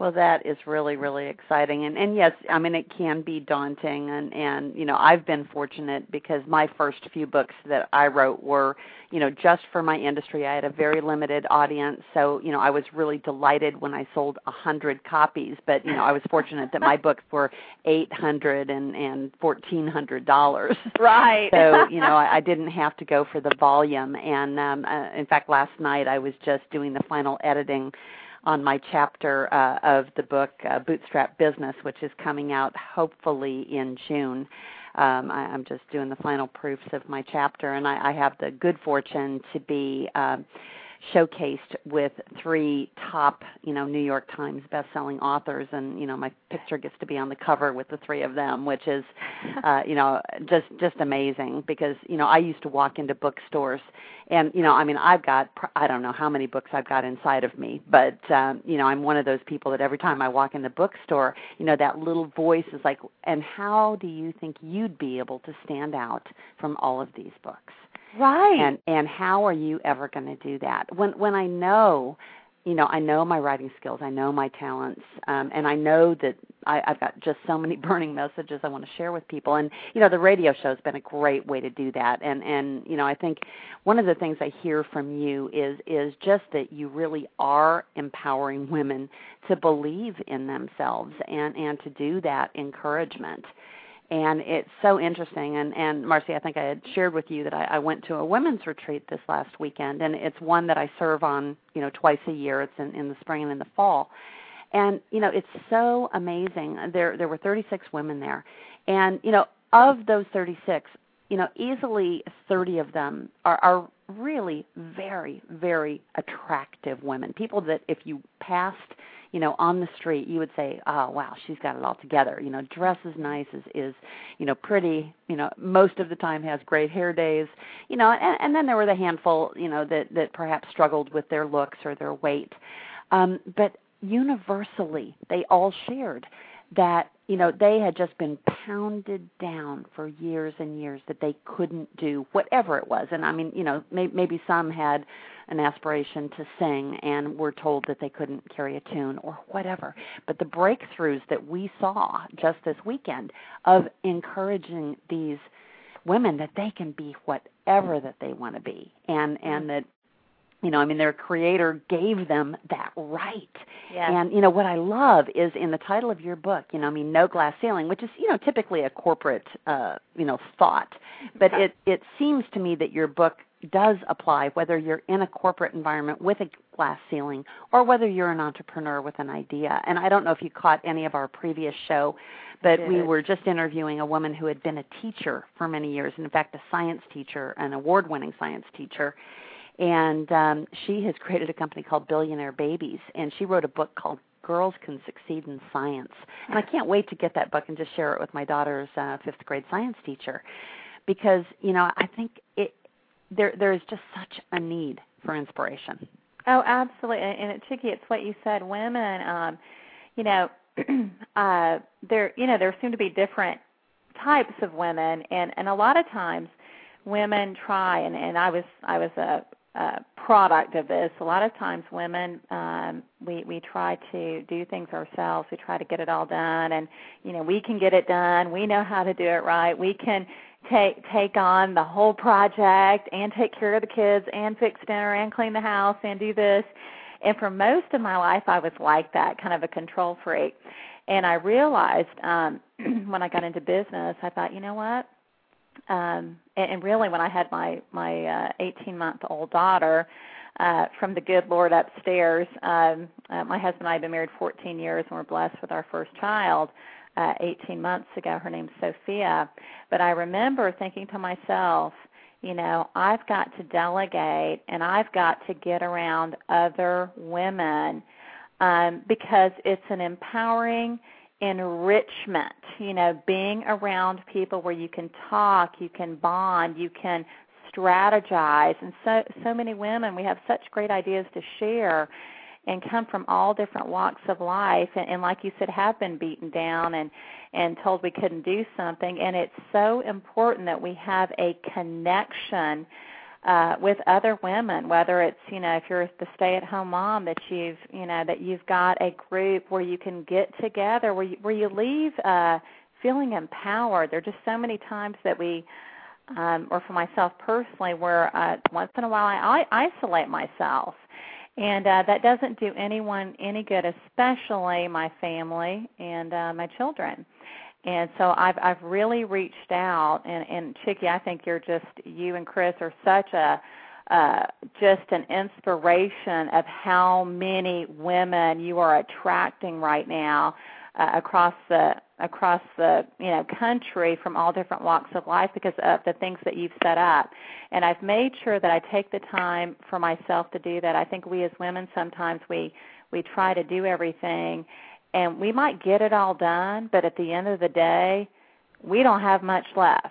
well, that is really really exciting, and and yes, I mean it can be daunting, and and you know I've been fortunate because my first few books that I wrote were you know just for my industry. I had a very limited audience, so you know I was really delighted when I sold a hundred copies. But you know I was fortunate that my books were eight hundred and and fourteen hundred dollars. Right. so you know I, I didn't have to go for the volume, and um, uh, in fact last night I was just doing the final editing on my chapter uh, of the book uh, Bootstrap Business, which is coming out hopefully in June. Um, I, I'm just doing the final proofs of my chapter, and I, I have the good fortune to be. Um, showcased with three top, you know, New York Times best-selling authors, and you know, my picture gets to be on the cover with the three of them, which is, uh, you know, just just amazing because you know I used to walk into bookstores, and you know, I mean, I've got I don't know how many books I've got inside of me, but um, you know, I'm one of those people that every time I walk in the bookstore, you know, that little voice is like, and how do you think you'd be able to stand out from all of these books? Right. And and how are you ever going to do that? When when I know, you know, I know my writing skills, I know my talents, um, and I know that I, I've got just so many burning messages I want to share with people. And you know, the radio show's been a great way to do that. And and you know, I think one of the things I hear from you is is just that you really are empowering women to believe in themselves and and to do that encouragement and it's so interesting. And and marcy i think i had shared with you that I, I went to a women's retreat this last weekend and it's one that i serve on you know twice a year. It's in in the spring and in the fall. And you know it's so amazing. There there were 36 women there. And you know of those 36 you know easily 30 of them are are really very very attractive women. People that if you passed you know on the street you would say oh wow she's got it all together. You know dresses nice is is you know pretty you know most of the time has great hair days you know and, and then there were the handful you know that that perhaps struggled with their looks or their weight. Um but universally they all shared that you know they had just been pounded down for years and years that they couldn't do whatever it was. And i mean you know may, maybe some had an aspiration to sing and were told that they couldn't carry a tune or whatever. But the breakthroughs that we saw just this weekend of encouraging these women that they can be whatever that they want to be and and mm-hmm. that you know i mean their creator gave them that right. Yes. and you know what i love is in the title of your book you know i mean no glass ceiling which is you know typically a corporate uh you know thought. But it it seems to me that your book does apply whether you're in a corporate environment with a glass ceiling or whether you're an entrepreneur with an idea. And i don't know if you caught any of our previous show but we were just interviewing a woman who had been a teacher for many years and in fact a science teacher an award winning science teacher and um, she has created a company called Billionaire Babies, and she wrote a book called Girls Can Succeed in Science. And I can't wait to get that book and just share it with my daughter's uh, fifth grade science teacher, because you know I think it there there is just such a need for inspiration. Oh, absolutely, and it, Chicke, it's what you said. Women, um, you know, uh, there you know there seem to be different types of women, and and a lot of times women try and and I was I was a uh, product of this. A lot of times, women um, we we try to do things ourselves. We try to get it all done, and you know we can get it done. We know how to do it right. We can take take on the whole project and take care of the kids and fix dinner and clean the house and do this. And for most of my life, I was like that, kind of a control freak. And I realized um, when I got into business, I thought, you know what? Um and, and really when I had my my uh 18 month old daughter uh from the good Lord upstairs um uh, my husband and I have been married 14 years and we're blessed with our first child uh 18 months ago. Her name's Sophia. But I remember thinking to myself you know I've got to delegate and I've got to get around other women um because it's an empowering enrichment, you know, being around people where you can talk, you can bond, you can strategize. And so so many women we have such great ideas to share and come from all different walks of life. And, and like you said have been beaten down and and told we couldn't do something. And it's so important that we have a connection uh with other women whether it's you know if you're the stay at home mom that you've you know that you've got a group where you can get together where you where you leave uh feeling empowered. There're just so many times that we um or for myself personally where uh once in a while I, I isolate myself. And uh that doesn't do anyone any good especially my family and uh my children and so I've I've really reached out and and Chicke, I think you're just you and Chris are such a uh, just an inspiration of how many women you are attracting right now uh, across the across the you know country from all different walks of life because of the things that you've set up. And I've made sure that I take the time for myself to do that. I think we as women sometimes we we try to do everything and we might get it all done, but at the end of the day, we don't have much left.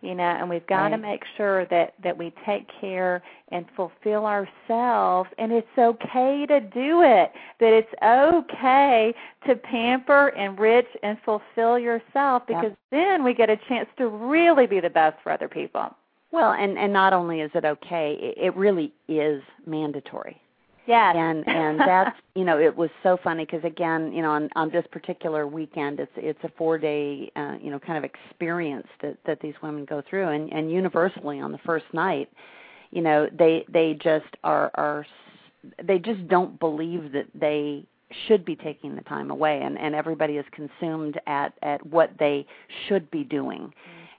You know, and we've got right. to make sure that that we take care and fulfill ourselves and it's okay to do it. That it's okay to pamper, and enrich and fulfill yourself because yep. then we get a chance to really be the best for other people. Well, and and not only is it okay, it, it really is mandatory. Yes. And and that's you know it was so funny because again you know on on this particular weekend it's it's a four day uh, you know kind of experience that that these women go through and and universally on the first night you know they they just are are they just don't believe that they should be taking the time away and and everybody is consumed at at what they should be doing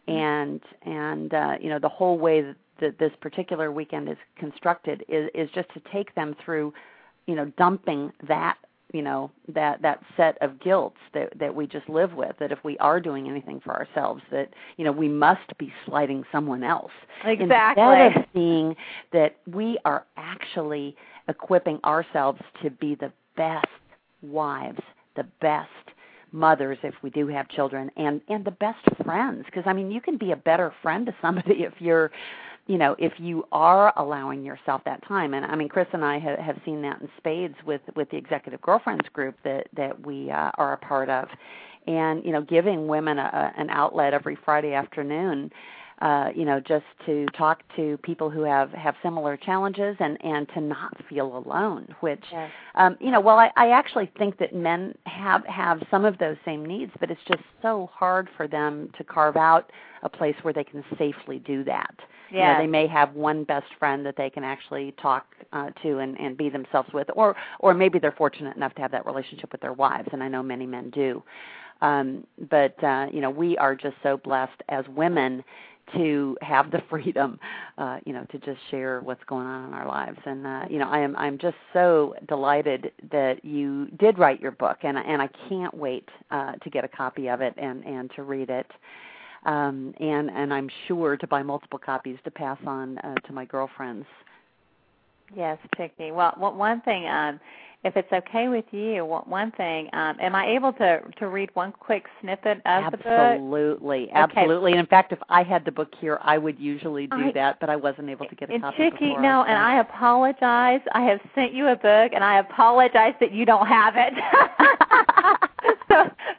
mm-hmm. and and uh you know the whole way that, that this particular weekend is constructed is is just to take them through you know dumping that you know that that set of guilts that that we just live with that if we are doing anything for ourselves that you know we must be slighting someone else. Exactly. Instead of seeing that we are actually equipping ourselves to be the best wives the best mothers if we do have children and and the best friends. Because i mean you can be a better friend to somebody if you're you know if you are allowing yourself that time and i mean chris and i have, have seen that in spades with with the executive girlfriends group that that we uh, are a part of and you know giving women a, an outlet every friday afternoon uh, you know, just to talk to people who have have similar challenges and and to not feel alone. Which, yes. um, you know, well, I, I actually think that men have have some of those same needs, but it's just so hard for them to carve out a place where they can safely do that. Yeah. You know, they may have one best friend that they can actually talk uh, to and, and be themselves with, or or maybe they're fortunate enough to have that relationship with their wives, and I know many men do. Um, but uh, you know, we are just so blessed as women to have the freedom, uh, you know, to just share what's going on in our lives. And uh, you know, I am I'm just so delighted that you did write your book, and and I can't wait uh, to get a copy of it and and to read it um, and and I'm sure to buy multiple copies to pass on uh, to my girlfriends. Yes, Chicke. Well, one thing, um, if it's okay with you, one thing, um, am I able to to read one quick snippet of absolutely, the book? Absolutely, absolutely. Okay. In fact, if I had the book here, I would usually do I, that, but I wasn't able to get a and copy. Chicke, before no, I and I apologize. I have sent you a book, and I apologize that you don't have it.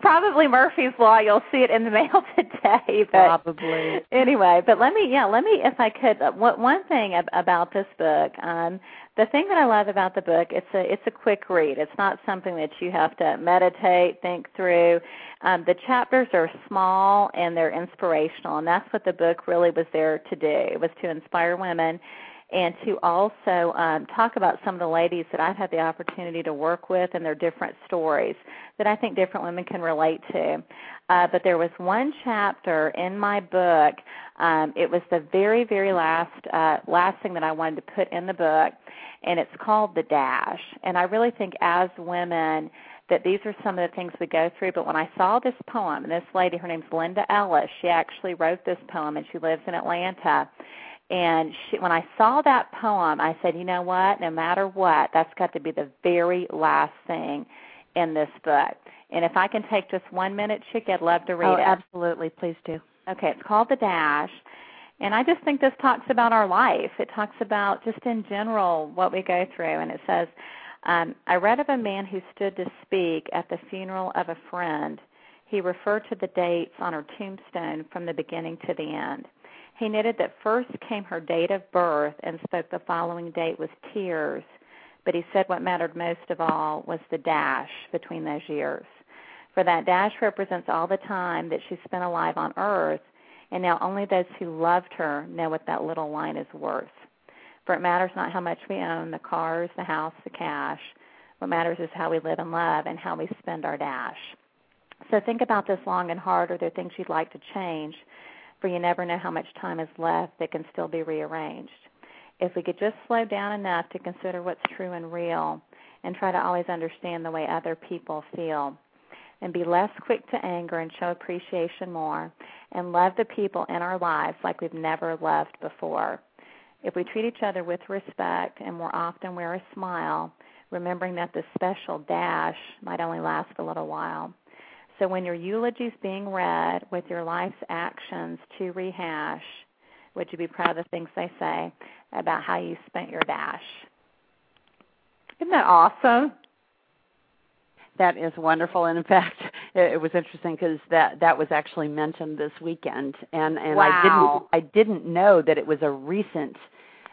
probably Murphy's Law. You'll see it in the mail today. But probably. Anyway, but let me, yeah, let me, if I could, uh, one thing about this book. Um, the thing that I love about the book, it's a it's a quick read. It's not something that you have to meditate, think through. Um, the chapters are small and they're inspirational, and that's what the book really was there to do. It was to inspire women and to also um, talk about some of the ladies that I've had the opportunity to work with and their different stories that I think different women can relate to. Uh, but there was one chapter in my book. Um, it was the very, very last uh, last thing that I wanted to put in the book, and it's called the dash. And I really think as women that these are some of the things we go through. But when I saw this poem, and this lady, her name's Linda Ellis, she actually wrote this poem, and she lives in Atlanta. And she, when I saw that poem, I said, you know what? No matter what, that's got to be the very last thing in this book. And if I can take just one minute, Chick, I'd love to read oh, it. absolutely. Please do. Okay, it's called The Dash. And I just think this talks about our life. It talks about just in general what we go through. And it says, um, I read of a man who stood to speak at the funeral of a friend. He referred to the dates on her tombstone from the beginning to the end. He noted that first came her date of birth and spoke the following date with tears, but he said what mattered most of all was the dash between those years. For that dash represents all the time that she spent alive on earth, and now only those who loved her know what that little line is worth. For it matters not how much we own the cars, the house, the cash. What matters is how we live and love and how we spend our dash. So think about this long and hard. Are there things you'd like to change? For you never know how much time is left that can still be rearranged. If we could just slow down enough to consider what's true and real and try to always understand the way other people feel and be less quick to anger and show appreciation more and love the people in our lives like we've never loved before. If we treat each other with respect and more often wear a smile, remembering that the special dash might only last a little while, so when your eulogy is being read with your life's actions to rehash, would you be proud of the things they say about how you spent your dash? Isn't that awesome? That is wonderful, and in fact, it, it was interesting because that that was actually mentioned this weekend, and and wow. I didn't I didn't know that it was a recent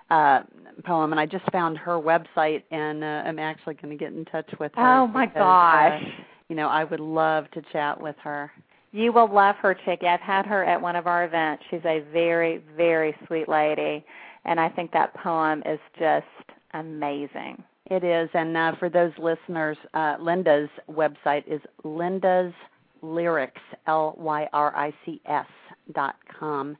uh, poem, and I just found her website, and uh, I'm actually going to get in touch with her. Oh my because, gosh! Uh, you know, I would love to chat with her. You will love her, Chicke. I've had her at one of our events. She's a very, very sweet lady, and I think that poem is just amazing. It is, and uh, for those listeners, uh, Linda's website is Linda's Lyrics, L Y R I C S dot com,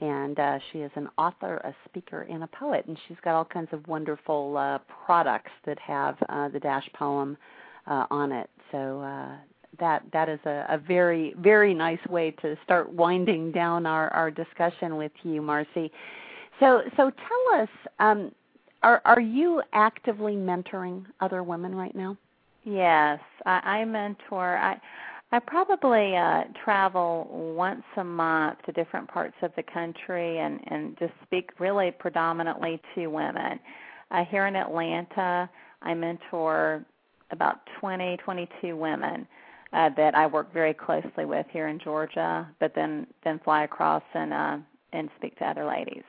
and uh, she is an author, a speaker, and a poet, and she's got all kinds of wonderful uh, products that have uh, the Dash poem uh, on it. So uh, that that is a, a very very nice way to start winding down our, our discussion with you, Marcy. So so tell us. Um, are are you actively mentoring other women right now? Yes, I, I mentor. I I probably uh, travel once a month to different parts of the country and and just speak really predominantly to women. Uh, here in Atlanta, I mentor about 20, 22 women uh, that I work very closely with here in Georgia, but then then fly across and uh, and speak to other ladies.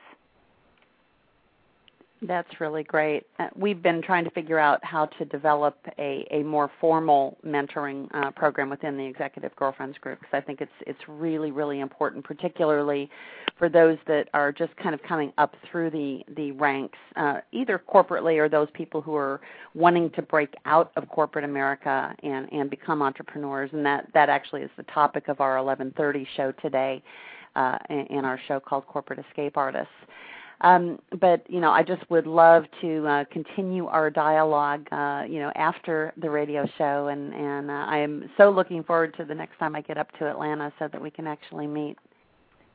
That's really great. Uh, we've been trying to figure out how to develop a, a more formal mentoring uh, program within the Executive Girlfriends Group because I think it's it's really really important, particularly for those that are just kind of coming up through the the ranks, uh, either corporately or those people who are wanting to break out of corporate America and and become entrepreneurs. And that that actually is the topic of our 11:30 show today, uh, in, in our show called Corporate Escape Artists. Um, but you know, I just would love to uh, continue our dialogue, uh, you know, after the radio show, and and uh, I am so looking forward to the next time I get up to Atlanta so that we can actually meet.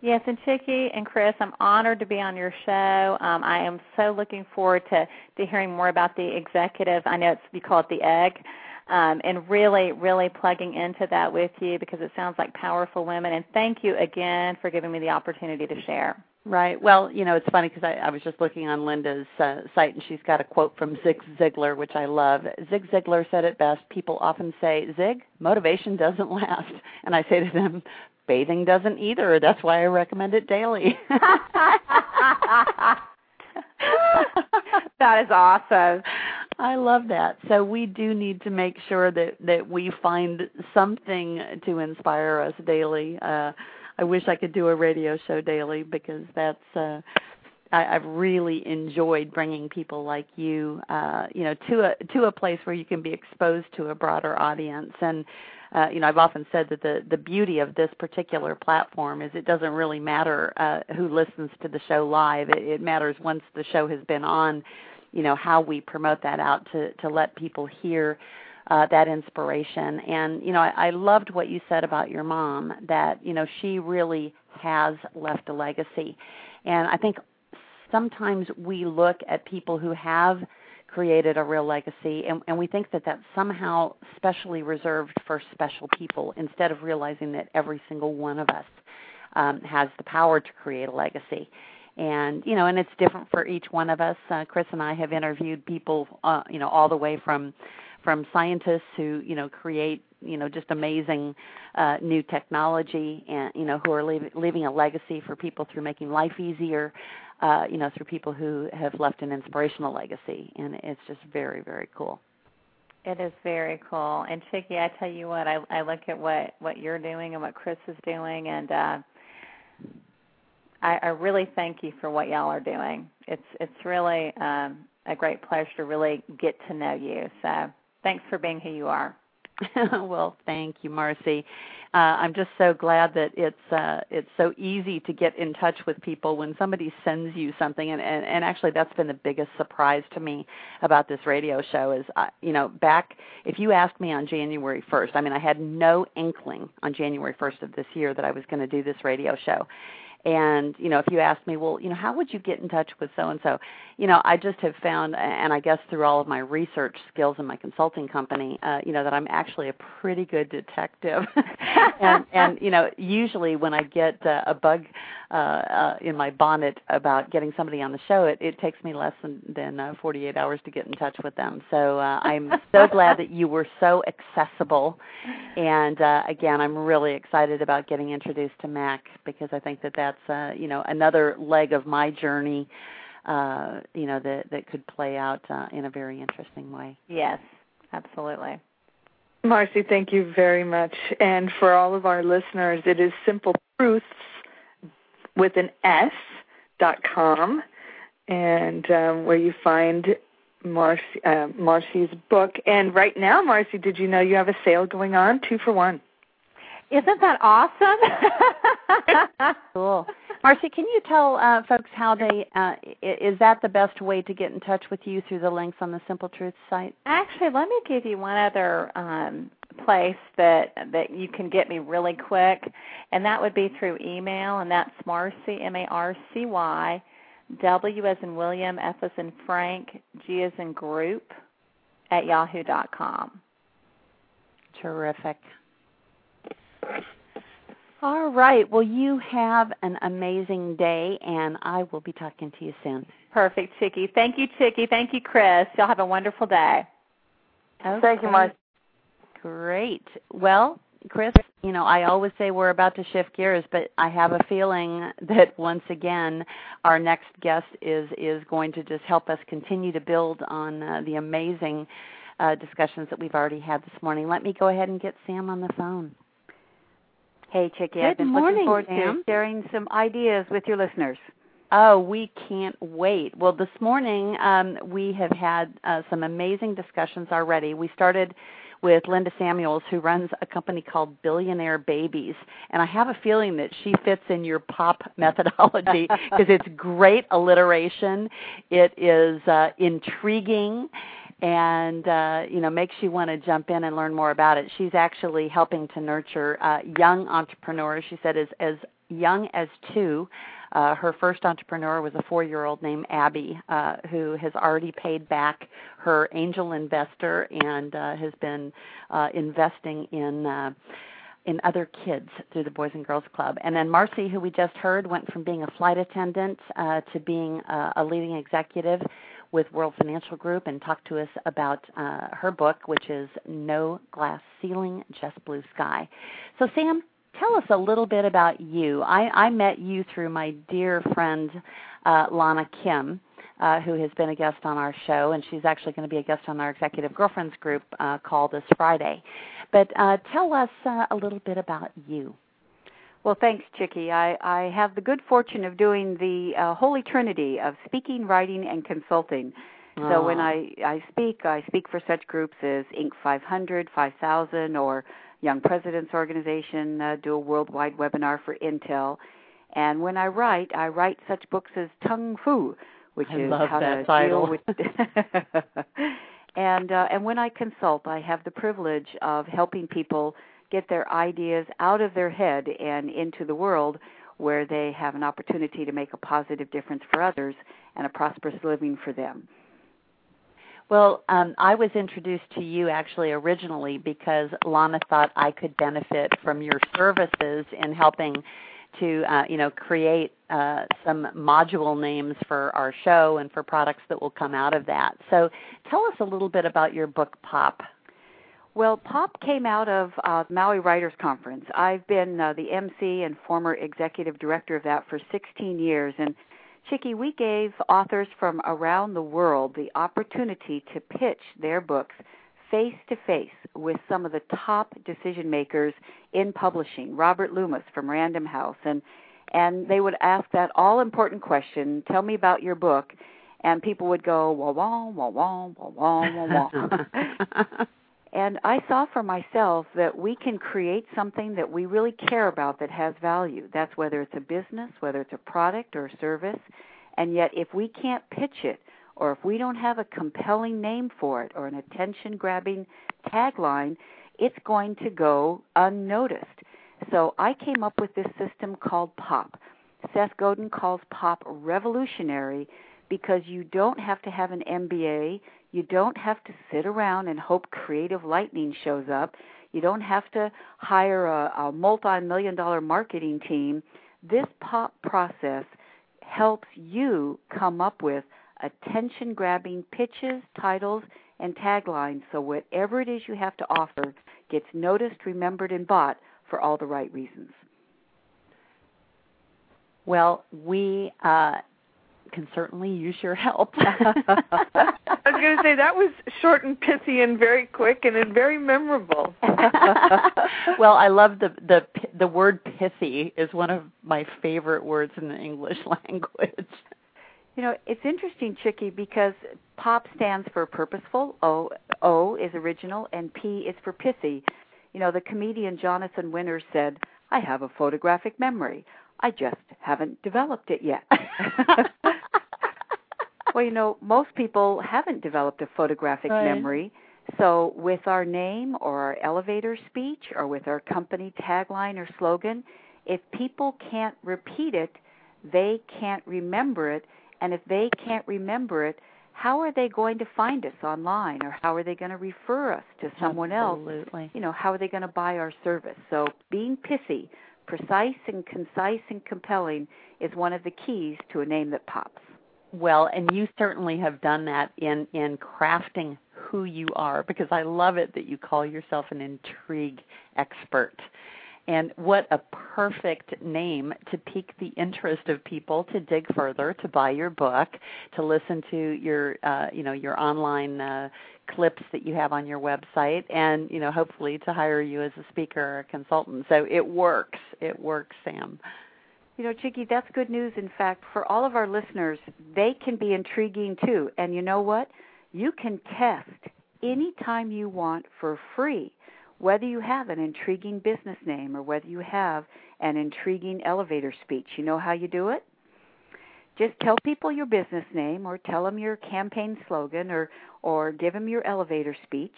Yes, and Chicke and Chris, I'm honored to be on your show. Um, I am so looking forward to to hearing more about the executive. I know it's you call it the egg. Um, and really, really plugging into that with you because it sounds like powerful women. And thank you again for giving me the opportunity to share. Right. Well, you know, it's funny because I, I was just looking on Linda's uh, site and she's got a quote from Zig Ziglar, which I love. Zig Ziglar said it best. People often say, Zig, motivation doesn't last. And I say to them, bathing doesn't either. That's why I recommend it daily. that is awesome. I love that. So we do need to make sure that that we find something to inspire us daily. Uh I wish I could do a radio show daily because that's uh I, I've really enjoyed bringing people like you, uh, you know, to a to a place where you can be exposed to a broader audience. And uh, you know, I've often said that the the beauty of this particular platform is it doesn't really matter uh, who listens to the show live. It, it matters once the show has been on, you know, how we promote that out to to let people hear uh, that inspiration. And you know, I, I loved what you said about your mom. That you know, she really has left a legacy. And I think sometimes we look at people who have created a real legacy and, and we think that that's somehow specially reserved for special people instead of realizing that every single one of us um, has the power to create a legacy and you know and it's different for each one of us uh, chris and i have interviewed people uh, you know all the way from from scientists who you know create you know just amazing uh, new technology and you know who are leave, leaving a legacy for people through making life easier uh, you know through people who have left an inspirational legacy and it's just very very cool it is very cool and chicke i tell you what i i look at what what you're doing and what chris is doing and uh I, I really thank you for what y'all are doing. It's it's really um, a great pleasure to really get to know you. So Thanks for being who you are. well, thank you, Marcy. Uh, I'm just so glad that it's uh, it's so easy to get in touch with people when somebody sends you something, and, and, and actually that's been the biggest surprise to me about this radio show is uh, you know back if you asked me on January 1st, I mean I had no inkling on January 1st of this year that I was going to do this radio show, and you know if you ask me well you know how would you get in touch with so and so you know i just have found and i guess through all of my research skills in my consulting company uh you know that i'm actually a pretty good detective. And and you know usually when i get uh, a bug uh, uh in my bonnet about getting somebody on the show it it takes me less than than uh, 48 hours to get in touch with them so uh i'm so glad that you were so accessible and uh again i'm really excited about getting introduced to mac because i think that that that's uh, you know another leg of my journey uh, you know that that could play out uh, in a very interesting way. Yes, absolutely. Marcy, thank you very much. And for all of our listeners, it is Simple Truths with an S dot com, and um, where you find Marcy, uh, Marcy's book. And right now, Marcy, did you know you have a sale going on, two for one? Isn't that awesome? cool. Marcy, can you tell uh, folks how they uh, is that the best way to get in touch with you through the links on the Simple Truth site? Actually, let me give you one other um, place that that you can get me really quick, and that would be through email, and that's Marcy M A R C Y W as in William, F as in Frank, G as in group at yahoo dot com. Terrific. All right. Well, you have an amazing day, and I will be talking to you soon. Perfect, Chicke. Thank you, Chicke. Thank you, Chris. Y'all have a wonderful day. Okay. Thank you, Marcy. Great. Well, Chris, you know, I always say we're about to shift gears, but I have a feeling that once again, our next guest is is going to just help us continue to build on uh, the amazing uh, discussions that we've already had this morning. Let me go ahead and get Sam on the phone. Hey, Chicke. Good I've been morning, looking forward Sam. to sharing some ideas with your listeners. Oh, we can't wait. Well, this morning um, we have had uh, some amazing discussions already. We started with Linda Samuels, who runs a company called Billionaire Babies. And I have a feeling that she fits in your pop methodology because it's great alliteration, it is uh, intriguing. And uh, you know makes you want to jump in and learn more about it. She's actually helping to nurture uh, young entrepreneurs. She said as as young as two, uh, her first entrepreneur was a four year old named Abby, uh, who has already paid back her angel investor and uh, has been uh, investing in. Uh, in other kids through the Boys and Girls Club. And then Marcy, who we just heard, went from being a flight attendant uh, to being uh, a leading executive with World Financial Group and talked to us about uh, her book, which is No Glass Ceiling, Just Blue Sky. So, Sam, tell us a little bit about you. I, I met you through my dear friend uh, Lana Kim, uh, who has been a guest on our show, and she's actually going to be a guest on our Executive Girlfriends group uh, call this Friday. But uh, tell us uh, a little bit about you. Well, thanks, Chicke. I, I have the good fortune of doing the uh, holy trinity of speaking, writing, and consulting. So when I, I speak, I speak for such groups as Inc. 500, 5000, or Young Presidents Organization, uh, do a worldwide webinar for Intel. And when I write, I write such books as Tongue Fu, which I is love how that to title. deal with. and uh, and when I consult, I have the privilege of helping people get their ideas out of their head and into the world where they have an opportunity to make a positive difference for others and a prosperous living for them. Well, um, I was introduced to you actually originally because Lana thought I could benefit from your services in helping to, uh, you know, create uh, some module names for our show and for products that will come out of that. So, tell us a little bit about your book, Pop. Well, POP came out of uh, Maui Writers Conference. I've been uh, the MC and former executive director of that for 16 years. And Chicke, we gave authors from around the world the opportunity to pitch their books face to face with some of the top decision makers in publishing, Robert Loomis from Random House, and and they would ask that all important question, tell me about your book, and people would go wah wah wah wah wah wah wah. wah. And I saw for myself that we can create something that we really care about that has value. That's whether it's a business, whether it's a product or a service. And yet, if we can't pitch it, or if we don't have a compelling name for it, or an attention grabbing tagline, it's going to go unnoticed. So I came up with this system called POP. Seth Godin calls POP revolutionary because you don't have to have an MBA. You don't have to sit around and hope creative lightning shows up. You don't have to hire a, a multi million dollar marketing team. This POP process helps you come up with attention grabbing pitches, titles, and taglines so whatever it is you have to offer gets noticed, remembered, and bought for all the right reasons. Well, we uh, can certainly use your help. I was going to say that was short and pithy and very quick and and very memorable. well, I love the the the word pithy is one of my favorite words in the English language. You know, it's interesting, Chicke, because POP stands for purposeful. O O is original, and P is for pithy. You know, the comedian Jonathan Winters said, "I have a photographic memory. I just haven't developed it yet." Well, you know, most people haven't developed a photographic right. memory. So, with our name or our elevator speech or with our company tagline or slogan, if people can't repeat it, they can't remember it. And if they can't remember it, how are they going to find us online or how are they going to refer us to someone Absolutely. else? You know, how are they going to buy our service? So, being pithy, precise and concise and compelling is one of the keys to a name that pops. Well, and you certainly have done that in in crafting who you are because I love it that you call yourself an intrigue expert. And what a perfect name to pique the interest of people to dig further, to buy your book, to listen to your, uh, you know, your online uh, clips that you have on your website, and you know, hopefully to hire you as a speaker or a consultant. So it works. It works, Sam. You know, Chicke, that's good news. In fact, for all of our listeners, they can be intriguing too. And you know what? You can test anytime you want for free whether you have an intriguing business name or whether you have an intriguing elevator speech. You know how you do it? Just tell people your business name or tell them your campaign slogan or or give them your elevator speech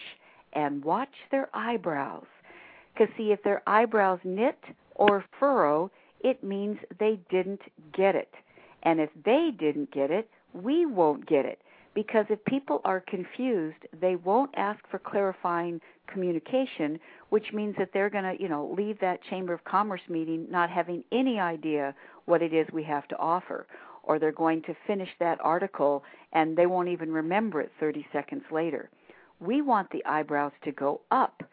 and watch their eyebrows. Cuz see if their eyebrows knit or furrow, it means they didn't get it. And if they didn't get it, we won't get it. Because if people are confused, they won't ask for clarifying communication, which means that they're going to, you know, leave that Chamber of Commerce meeting not having any idea what it is we have to offer. Or they're going to finish that article and they won't even remember it 30 seconds later. We want the eyebrows to go up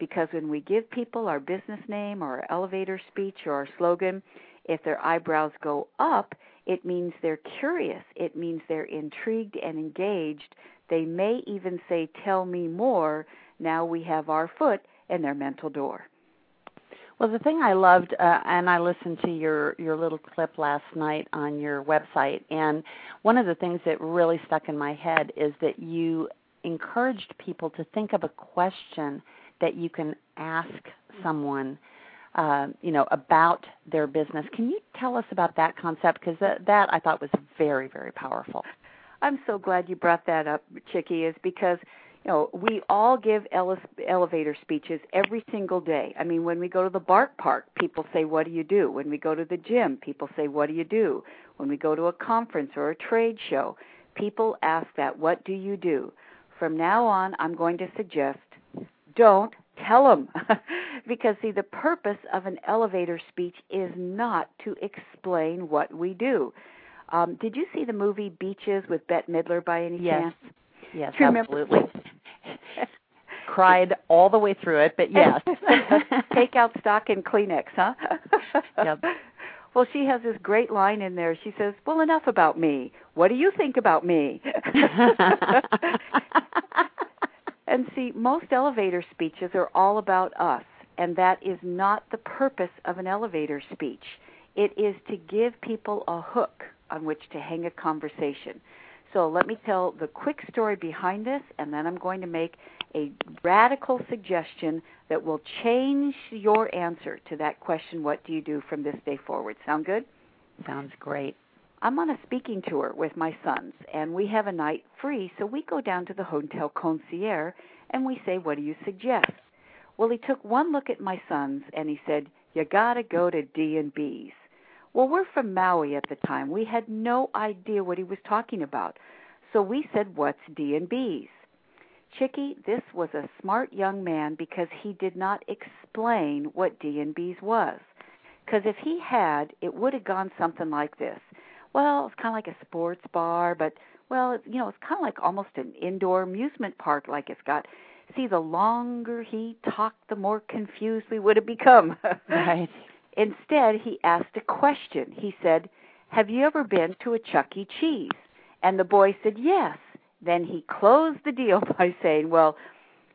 because when we give people our business name or our elevator speech or our slogan, if their eyebrows go up, it means they're curious. It means they're intrigued and engaged. They may even say, Tell me more. Now we have our foot in their mental door. Well, the thing I loved, uh, and I listened to your your little clip last night on your website, and one of the things that really stuck in my head is that you encouraged people to think of a question that you can ask someone uh, you know about their business. Can you tell us about that concept? Because that, that I thought was very very powerful. I'm so glad you brought that up, Chicke. Is because you know we all give ele- elevator speeches every single day. I mean, when we go to the Bark Park, people say, "What do you do?" When we go to the gym, people say, "What do you do?" When we go to a conference or a trade show, people ask that, "What do you do?" From now on, I'm going to suggest don't tell them because see the purpose of an elevator speech is not to explain what we do. Um did you see the movie beaches with bette midler by any yes. chance? Yes Do you remember- absolutely. cried all the way through it but yes. Take out stock in kleenex huh? Yep. well she has this great line in there. She says well enough about me. What do you think about me and see, most elevator speeches are all about us, and that is not the purpose of an elevator speech. It is to give people a hook on which to hang a conversation. So let me tell the quick story behind this, and then I'm going to make a radical suggestion that will change your answer to that question what do you do from this day forward? Sound good? sounds great I'm on a speaking tour with my sons, and we have a night free, so we go down to the hotel concierge and we say, What do you suggest? Well, he took one look at my sons and he said, You gotta go to D and B's. Well, we're from Maui at the time. We had no idea what he was talking about. So we said, What's D and B's? Chicke, this was a smart young man because he did not explain what D and B's was. Because if he had, it would have gone something like this. Well, it's kind of like a sports bar, but well, it's, you know, it's kind of like almost an indoor amusement park. Like it's got. See, the longer he talked, the more confused we would have become. right Instead, he asked a question. He said, "Have you ever been to a Chuck E. Cheese?" And the boy said, "Yes." Then he closed the deal by saying, "Well,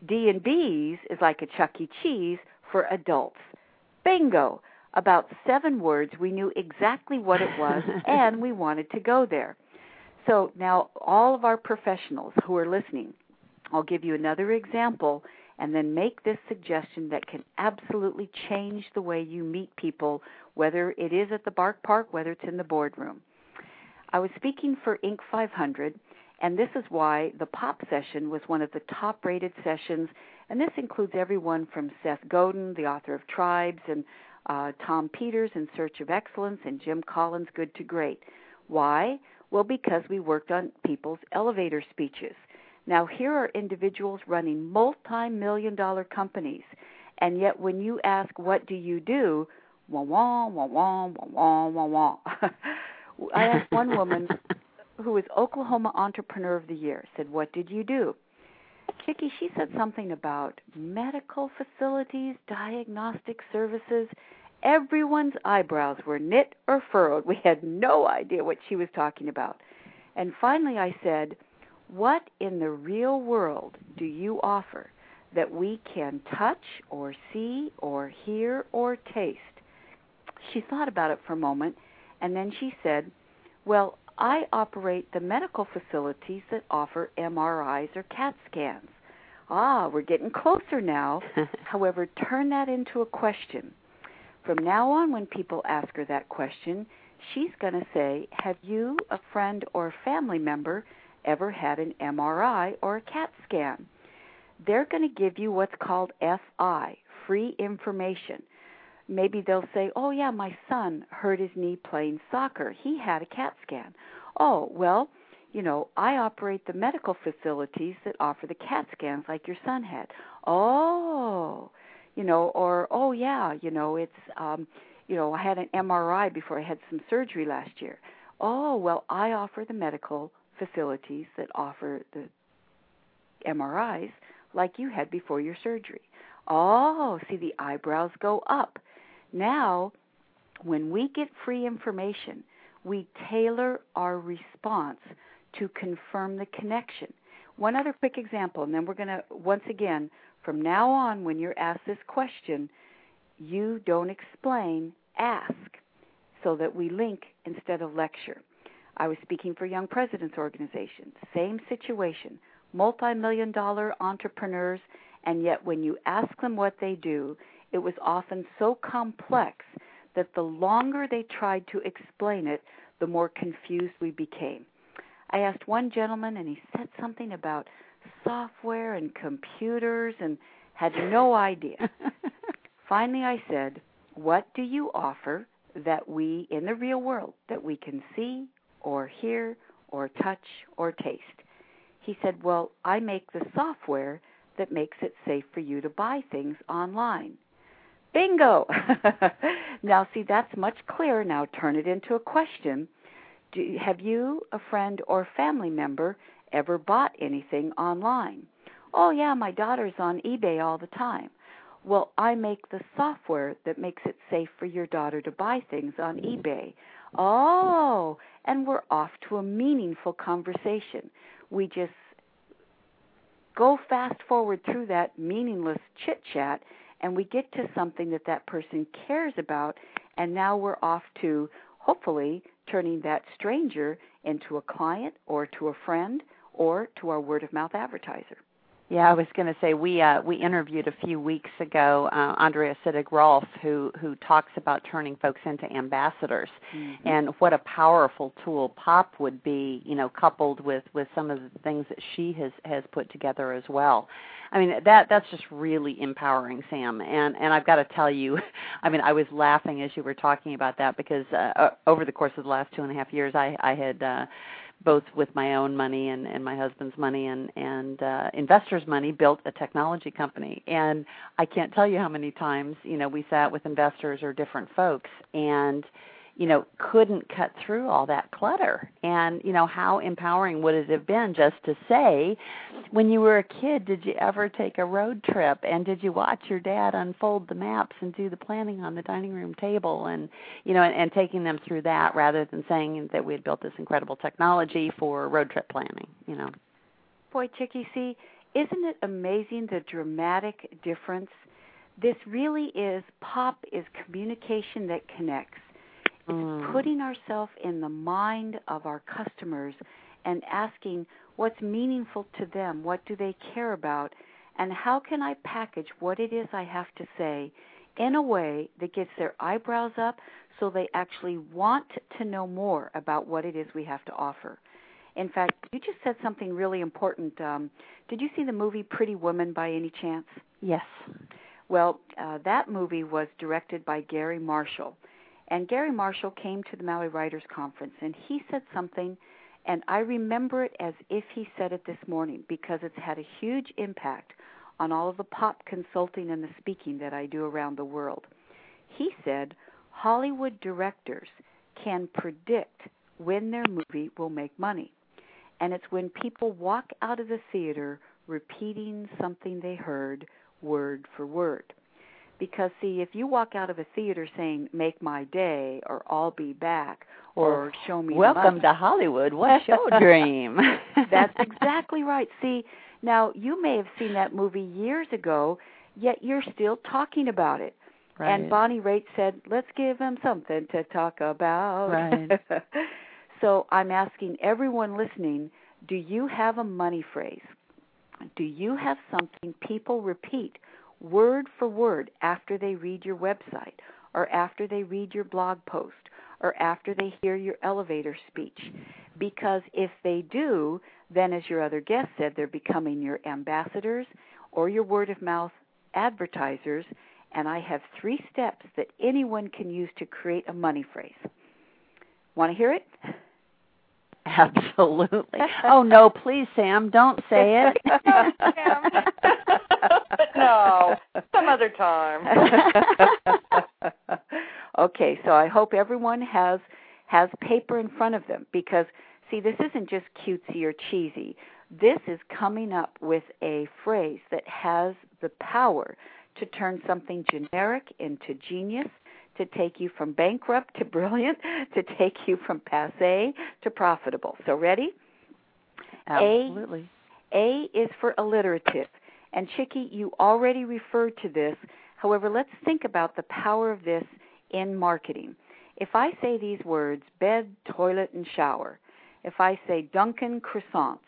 D and B's is like a Chuck E. Cheese for adults." Bingo! About seven words, we knew exactly what it was, and we wanted to go there. So now, all of our professionals who are listening, I'll give you another example and then make this suggestion that can absolutely change the way you meet people, whether it is at the Bark Park, whether it's in the boardroom. I was speaking for Inc. 500, and this is why the pop session was one of the top rated sessions. And this includes everyone from Seth Godin, the author of Tribes, and uh, Tom Peters in Search of Excellence, and Jim Collins, Good to Great. Why? Well, because we worked on people's elevator speeches. Now, here are individuals running multi million dollar companies, and yet when you ask, What do you do? wah wah, wah wah, wah wah, wah wah. I asked one woman who was Oklahoma Entrepreneur of the Year, said, What did you do? Chicke, she said something about medical facilities, diagnostic services. Everyone's eyebrows were knit or furrowed. We had no idea what she was talking about. And finally, I said, What in the real world do you offer that we can touch or see or hear or taste? She thought about it for a moment, and then she said, Well, I operate the medical facilities that offer MRIs or CAT scans. Ah, we're getting closer now. However, turn that into a question. From now on, when people ask her that question, she's going to say, Have you, a friend or family member, ever had an MRI or a CAT scan? They're going to give you what's called FI, free information. Maybe they'll say, Oh, yeah, my son hurt his knee playing soccer. He had a CAT scan. Oh, well, you know, I operate the medical facilities that offer the CAT scans like your son had. Oh, you know, or oh yeah, you know, it's um, you know, I had an MRI before I had some surgery last year. Oh, well, I offer the medical facilities that offer the MRIs like you had before your surgery. Oh, see the eyebrows go up. Now, when we get free information, we tailor our response to confirm the connection. One other quick example, and then we're going to, once again, from now on, when you're asked this question, you don't explain, ask, so that we link instead of lecture. I was speaking for Young Presidents Organization. Same situation. Multi million dollar entrepreneurs, and yet when you ask them what they do, it was often so complex that the longer they tried to explain it, the more confused we became. I asked one gentleman, and he said something about software and computers and had no idea. Finally, I said, What do you offer that we, in the real world, that we can see or hear or touch or taste? He said, Well, I make the software that makes it safe for you to buy things online. Bingo! now, see, that's much clearer. Now, turn it into a question. Do, have you, a friend, or family member ever bought anything online? Oh, yeah, my daughter's on eBay all the time. Well, I make the software that makes it safe for your daughter to buy things on eBay. Oh, and we're off to a meaningful conversation. We just go fast forward through that meaningless chit chat and we get to something that that person cares about and now we're off to hopefully turning that stranger into a client or to a friend or to our word of mouth advertiser. Yeah, I was going to say we uh, we interviewed a few weeks ago uh, Andrea Sittig Rolf, who who talks about turning folks into ambassadors, mm-hmm. and what a powerful tool Pop would be, you know, coupled with with some of the things that she has has put together as well. I mean that that's just really empowering, Sam. And and I've got to tell you, I mean I was laughing as you were talking about that because uh, uh over the course of the last two and a half years, I I had. uh both with my own money and, and my husband's money and and uh, investors' money, built a technology company. And I can't tell you how many times you know we sat with investors or different folks and you know, couldn't cut through all that clutter. And, you know, how empowering would it have been just to say, when you were a kid, did you ever take a road trip? And did you watch your dad unfold the maps and do the planning on the dining room table? And, you know, and, and taking them through that rather than saying that we had built this incredible technology for road trip planning, you know. Boy, Chicke, see, isn't it amazing the dramatic difference? This really is pop is communication that connects it's mm. putting ourselves in the mind of our customers and asking what's meaningful to them, what do they care about, and how can I package what it is I have to say in a way that gets their eyebrows up so they actually want to know more about what it is we have to offer. In fact, you just said something really important. Um, did you see the movie Pretty Woman by any chance? Yes. Well, uh, that movie was directed by Garry Marshall. And Garry Marshall came to the Maui Writers Conference and he said something, and I remember it as if he said it this morning because it's had a huge impact on all of the pop consulting and the speaking that I do around the world. He said, Hollywood directors can predict when their movie will make money. And it's when people walk out of the theater repeating something they heard word for word. Because, see, if you walk out of a theater saying, Make my day, or I'll be back, or, or Show me Welcome to Hollywood, what's your dream? That's exactly right. See, now you may have seen that movie years ago, yet you're still talking about it. Right. And Bonnie Raitt said, Let's give them something to talk about. Right. so I'm asking everyone listening do you have a money phrase? Do you have something people repeat word for word after they read your website or after they read your blog post or after they hear your elevator speech? Because if they do, then as your other guest said, they're becoming your ambassadors or your word of mouth advertisers. And I have three steps that anyone can use to create a money phrase. Want to hear it? Absolutely. Oh no, please, Sam, don't say it. Oh, no, some other time. okay, so I hope everyone has has paper in front of them because see, this isn't just cutesy or cheesy. This is coming up with a phrase that has the power to turn something generic into genius to take you from bankrupt to brilliant, to take you from passe to profitable. So, ready? Absolutely. A, A is for alliterative. And Chicke, you already referred to this. However, let's think about the power of this in marketing. If I say these words, bed, toilet, and shower, if I say Dunkin' croissants,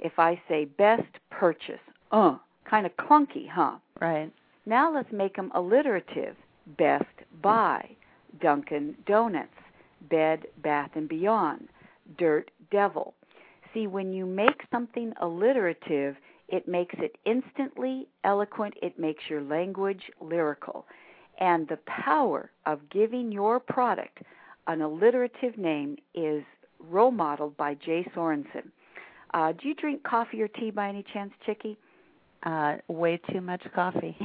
if I say best purchase, uh, kind of clunky, huh? Right. Now let's make them alliterative. Best Buy, Dunkin' Donuts, Bed Bath and Beyond, Dirt Devil. See, when you make something alliterative, it makes it instantly eloquent, it makes your language lyrical. And the power of giving your product an alliterative name is role modeled by Jay Sorensen. Uh, do you drink coffee or tea by any chance, Chicke? Uh, way too much coffee.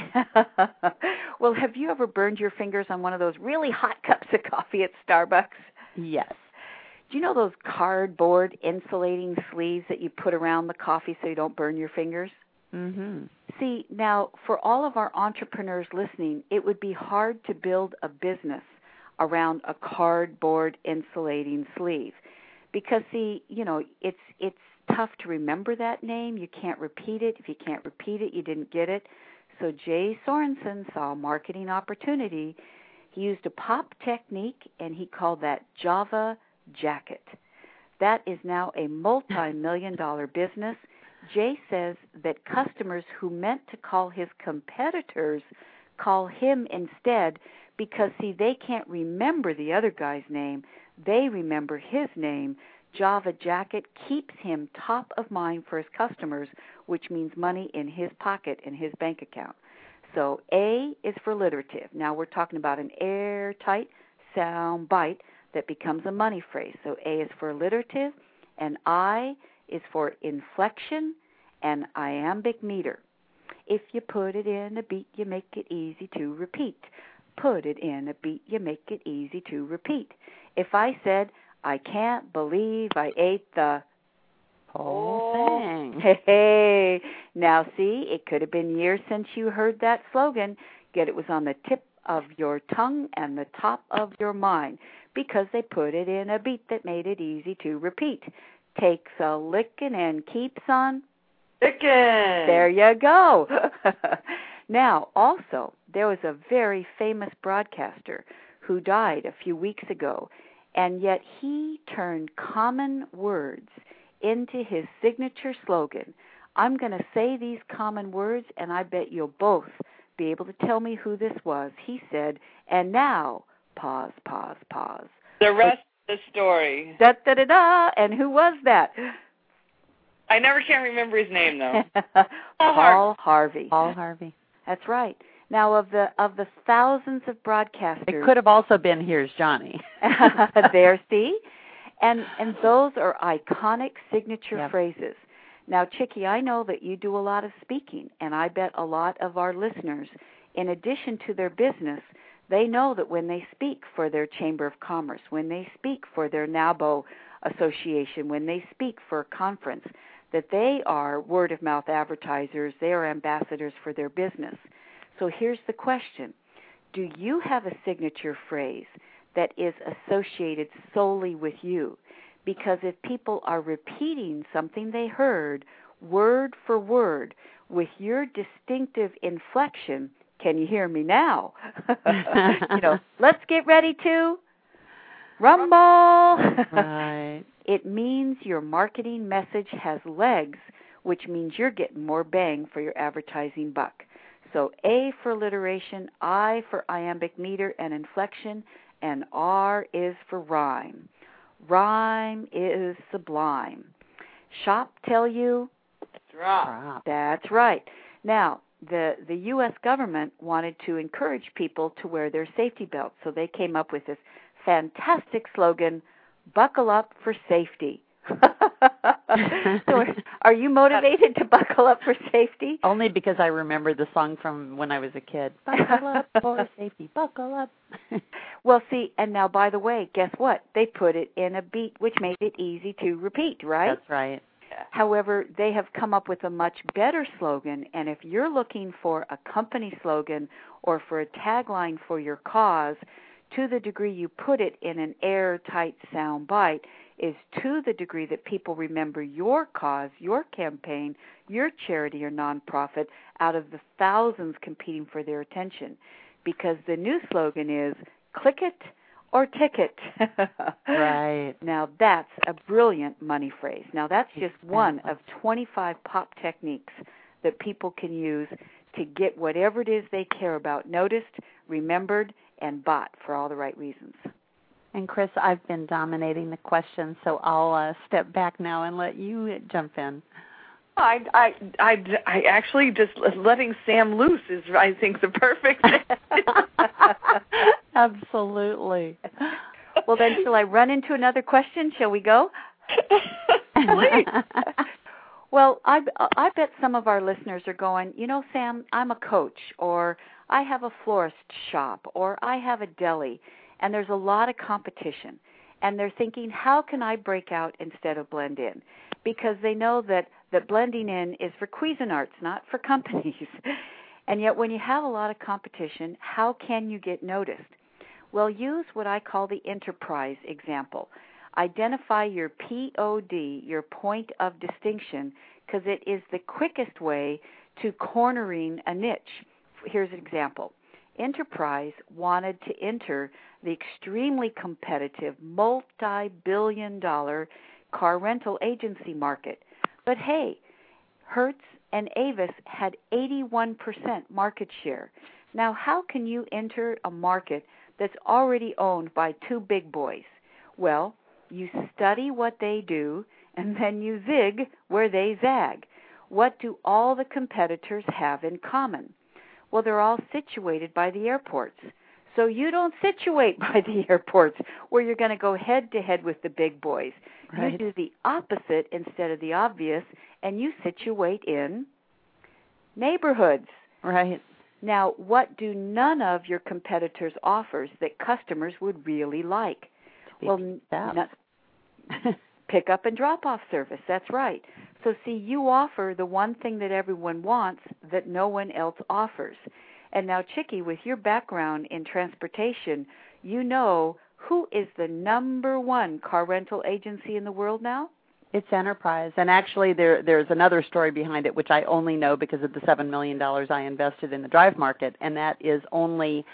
well, have you ever burned your fingers on one of those really hot cups of coffee at Starbucks? Yes. Do you know those cardboard insulating sleeves that you put around the coffee so you don't burn your fingers? Mhm. See, now for all of our entrepreneurs listening, it would be hard to build a business around a cardboard insulating sleeve. Because see, you know, it's it's tough to remember that name. You can't repeat it. If you can't repeat it, you didn't get it. So Jay Sorensen saw a marketing opportunity. He used a pop technique and he called that Java Jacket. That is now a multi million dollar business. Jay says that customers who meant to call his competitors call him instead because, see, they can't remember the other guy's name. They remember his name. Java Jacket keeps him top of mind for his customers, which means money in his pocket in his bank account. So A is for alliterative. Now we're talking about an airtight sound bite that becomes a money phrase. So A is for alliterative, and I is for inflection and iambic meter. If you put it in a beat, you make it easy to repeat. Put it in a beat, you make it easy to repeat. If I said, I can't believe I ate the whole thing. Hey, hey, now see, it could have been years since you heard that slogan, yet it was on the tip of your tongue and the top of your mind because they put it in a beat that made it easy to repeat. Takes a licking and keeps on licking. There you go. now, also, there was a very famous broadcaster who died a few weeks ago, and yet he turned common words into his signature slogan. I'm going to say these common words, and I bet you'll both be able to tell me who this was. He said, and now, pause, pause, pause. The rest of the story. Da da da da. And who was that? I never can remember his name though. Paul Harvey. Paul Harvey. That's right. Now of the of the thousands of broadcasters, It could have also been Here's Johnny. there, see, and and those are iconic signature Yep. phrases. Now, Chicke, I know that you do a lot of speaking, and I bet a lot of our listeners, in addition to their business, they know that when they speak for their Chamber of Commerce, when they speak for their NAWBO association, when they speak for a conference, that they are word of mouth advertisers, they are ambassadors for their business. So here's the question Do you have a signature phrase that is associated solely with you? Because if people are repeating something they heard word for word with your distinctive inflection, can you hear me now? you know, let's get ready to rumble. right. It means your marketing message has legs, which means you're getting more bang for your advertising buck. So A for alliteration, I for iambic meter and inflection, and R is for rhyme. Rhyme is sublime. Shop tell you Drop. Drop. that's right. Now, the the US government wanted to encourage people to wear their safety belts, so they came up with this fantastic slogan, buckle up for safety. so are, you motivated to buckle up for safety? Only because I remember the song from when I was a kid. Buckle up for safety. Buckle up. Well, see, and now by the way, guess what? They put it in a beat which made it easy to repeat, right? That's right. However, they have come up with a much better slogan, and if you're looking for a company slogan or for a tagline for your cause, to the degree you put it in an airtight sound bite, is to the degree that people remember your cause, your campaign, your charity or nonprofit out of the thousands competing for their attention. Because the new slogan is click it or ticket. Right. Now that's a brilliant money phrase. Now that's just one of 25 pop techniques that people can use to get whatever it is they care about noticed, remembered, and bought for all the right reasons. And Chris, I've been dominating the question, so I'll uh, step back now and let you jump in. I, I, I, I actually just letting Sam loose is, I think, the perfect. Absolutely. Well, then, shall I run into another question? Shall we go? Please. Well, I I bet some of our listeners are going, you know, Sam, I'm a coach, or I have a florist shop, or I have a deli, and there's a lot of competition, and they're thinking, how can I break out instead of blend in? Because they know that that blending in is for Cuisinarts, not for companies. and yet, when you have a lot of competition, how can you get noticed? Well, use what I call the enterprise example. Identify your POD, your point of distinction, because it is the quickest way to cornering a niche. Here's an example. Enterprise wanted to enter the extremely competitive, multi billion dollar car rental agency market. But hey, Hertz and Avis had 81% market share. Now, how can you enter a market that's already owned by two big boys? Well, you study what they do and then you zig where they zag. What do all the competitors have in common? Well, they're all situated by the airports. So you don't situate by the airports where you're going to go head to head with the big boys. Right. You do the opposite instead of the obvious, and you situate in neighborhoods. Right. Now, what do none of your competitors offers that customers would really like? well, picked up. no- pick up and drop off service. That's right. So see, you offer the one thing that everyone wants that no one else offers. And now, Chicke, with your background in transportation, you know who is the number one car rental agency in the world now? It's enterprise, and actually, there there's another story behind it, which I only know because of the seven million dollars I invested in the drive market, and that is only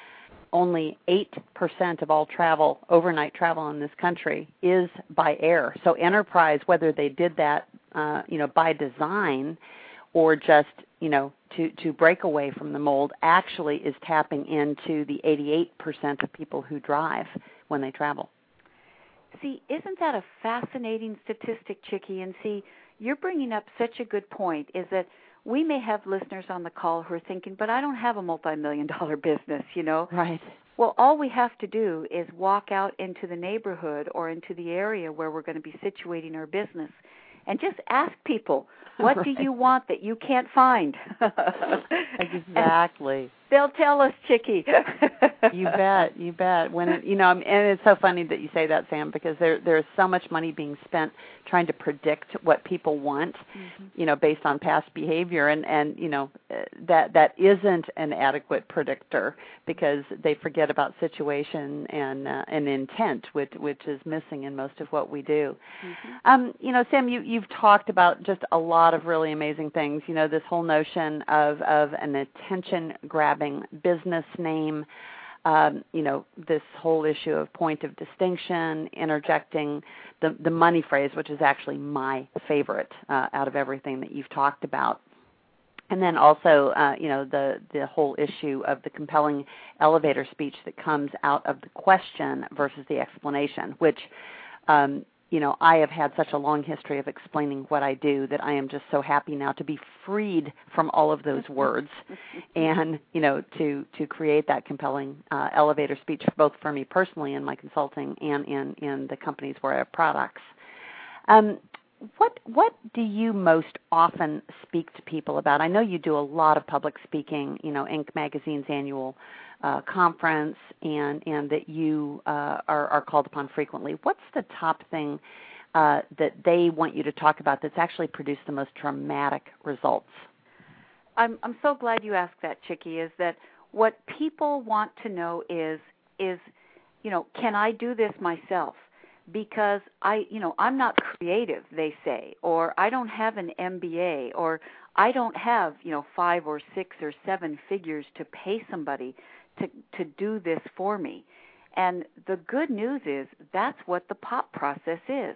only 8% of all travel, overnight travel in this country, is by air. So enterprise, whether they did that, uh, you know, by design or just, you know, to, to break away from the mold, actually is tapping into the 88% of people who drive when they travel. See, isn't that a fascinating statistic, Chicke? And see, you're bringing up such a good point is that we may have listeners on the call who are thinking, but I don't have a multi million dollar business, you know? Right. Well, all we have to do is walk out into the neighborhood or into the area where we're going to be situating our business and just ask people, what right. do you want that you can't find? exactly. They'll tell us, Chicke. you bet, you bet. When it, you know, and it's so funny that you say that, Sam, because there there's so much money being spent trying to predict what people want, mm-hmm. you know, based on past behavior, and and you know uh, that that isn't an adequate predictor because they forget about situation and uh, and intent, which which is missing in most of what we do. Mm-hmm. Um, you know, Sam, you you've talked about just a lot of really amazing things. You know, this whole notion of of an attention grab having business name, um, you know, this whole issue of point of distinction, interjecting the the money phrase, which is actually my favorite uh, out of everything that you've talked about. And then also, uh, you know, the the whole issue of the compelling elevator speech that comes out of the question versus the explanation, which um, you know, I have had such a long history of explaining what I do that I am just so happy now to be freed from all of those words, and you know, to to create that compelling uh, elevator speech both for me personally in my consulting and in in the companies where I have products. Um, what what do you most often speak to people about? I know you do a lot of public speaking. You know, Inc. magazine's annual uh, conference and and that you uh, are, are called upon frequently. What's the top thing uh, that they want you to talk about that's actually produced the most dramatic results? I'm I'm so glad you asked that, Chicke. Is that what people want to know is is you know can I do this myself? because I, you know, I'm not creative, they say, or I don't have an MBA, or I don't have, you know, five or six or seven figures to pay somebody to to do this for me. And the good news is that's what the pop process is.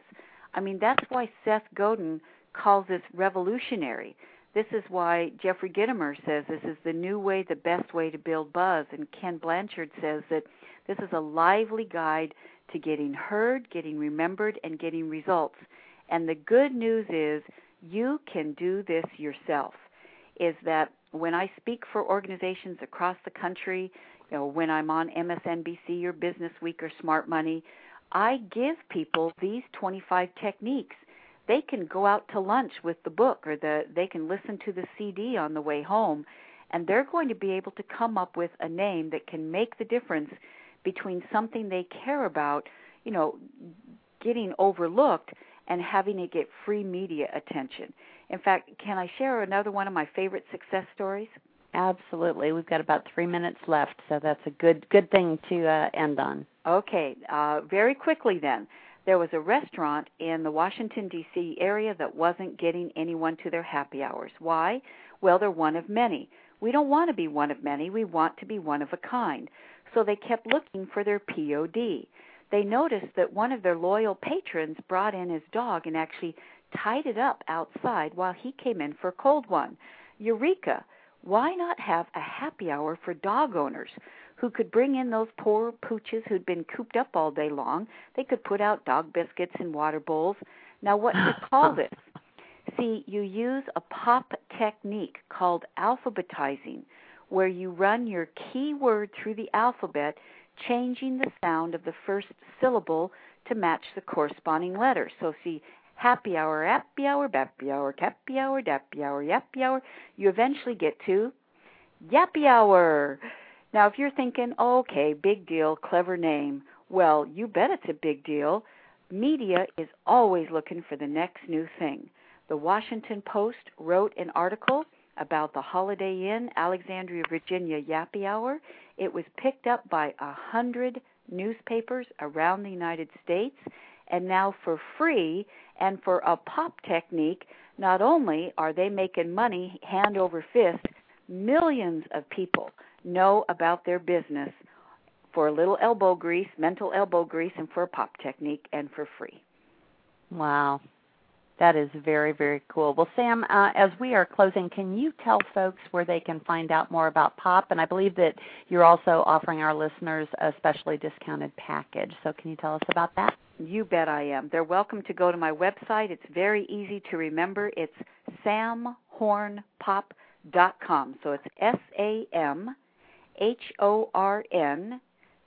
I mean, that's why Seth Godin calls this revolutionary. This is why Jeffrey Gitomer says this is the new way, the best way to build buzz. And Ken Blanchard says that this is a lively guide to getting heard, getting remembered, and getting results. And the good news is you can do this yourself. Is that when I speak for organizations across the country, you know, when I'm on MSNBC or Business Week or Smart Money, I give people these 25 techniques. They can go out to lunch with the book or the they can listen to the CD on the way home and they're going to be able to come up with a name that can make the difference between something they care about, you know, getting overlooked and having it get free media attention. In fact, can I share another one of my favorite success stories? Absolutely. We've got about three minutes left, so that's a good good thing to uh, end on. Okay. Uh, very quickly then, there was a restaurant in the Washington D.C. area that wasn't getting anyone to their happy hours. Why? Well, they're one of many. We don't want to be one of many. We want to be one of a kind. So they kept looking for their POD. They noticed that one of their loyal patrons brought in his dog and actually tied it up outside while he came in for a cold one. Eureka! Why not have a happy hour for dog owners who could bring in those poor pooches who'd been cooped up all day long? They could put out dog biscuits and water bowls. Now, what do you call this? See, you use a pop technique called alphabetizing, where you run your keyword through the alphabet, changing the sound of the first syllable to match the corresponding letter. So, see, happy hour, happy hour, bappy hour, happy hour, dappy hour, yappy hour, you eventually get to yappy hour. Now, if you're thinking, okay, big deal, clever name, well, you bet it's a big deal. Media is always looking for the next new thing. The Washington Post wrote an article about the Holiday Inn, Alexandria, Virginia Yappy Hour. It was picked up by a hundred newspapers around the United States, and now for free and for a pop technique, not only are they making money hand over fist, millions of people know about their business for a little elbow grease, mental elbow grease, and for a pop technique, and for free. Wow. That is very, very cool. Well, Sam, uh, as we are closing, can you tell folks where they can find out more about POP? And I believe that you're also offering our listeners a specially discounted package. So, can you tell us about that? You bet I am. They're welcome to go to my website. It's very easy to remember. It's samhornpop.com. So it's S A M H O R N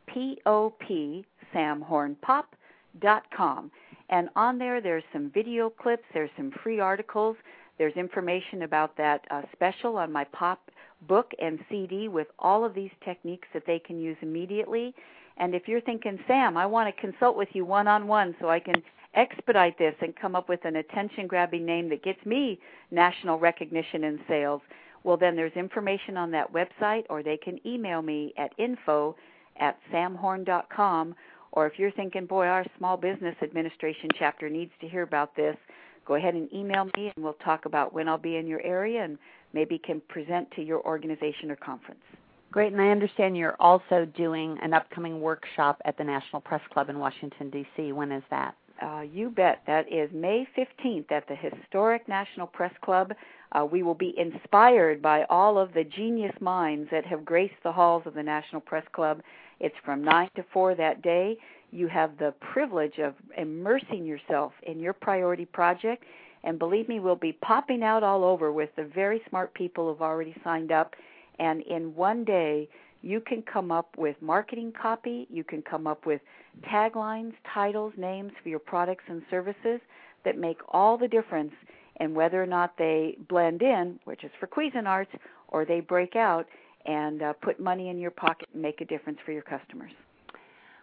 P O P, samhornpop.com. And on there, there's some video clips, there's some free articles, there's information about that uh, special on my pop book and CD with all of these techniques that they can use immediately. And if you're thinking, Sam, I want to consult with you one on one so I can expedite this and come up with an attention grabbing name that gets me national recognition and sales, well, then there's information on that website, or they can email me at info at samhorn.com or if you're thinking, boy, our small business administration chapter needs to hear about this, go ahead and email me and we'll talk about when I'll be in your area and maybe can present to your organization or conference. Great, and I understand you're also doing an upcoming workshop at the National Press Club in Washington, D.C. When is that? Uh, you bet. That is May 15th at the historic National Press Club. Uh, we will be inspired by all of the genius minds that have graced the halls of the National Press Club it's from 9 to 4 that day. You have the privilege of immersing yourself in your priority project. And believe me, we'll be popping out all over with the very smart people who've already signed up. And in one day, you can come up with marketing copy, you can come up with taglines, titles, names for your products and services that make all the difference in whether or not they blend in, which is for Cuisinarts, or they break out and uh, put money in your pocket and make a difference for your customers.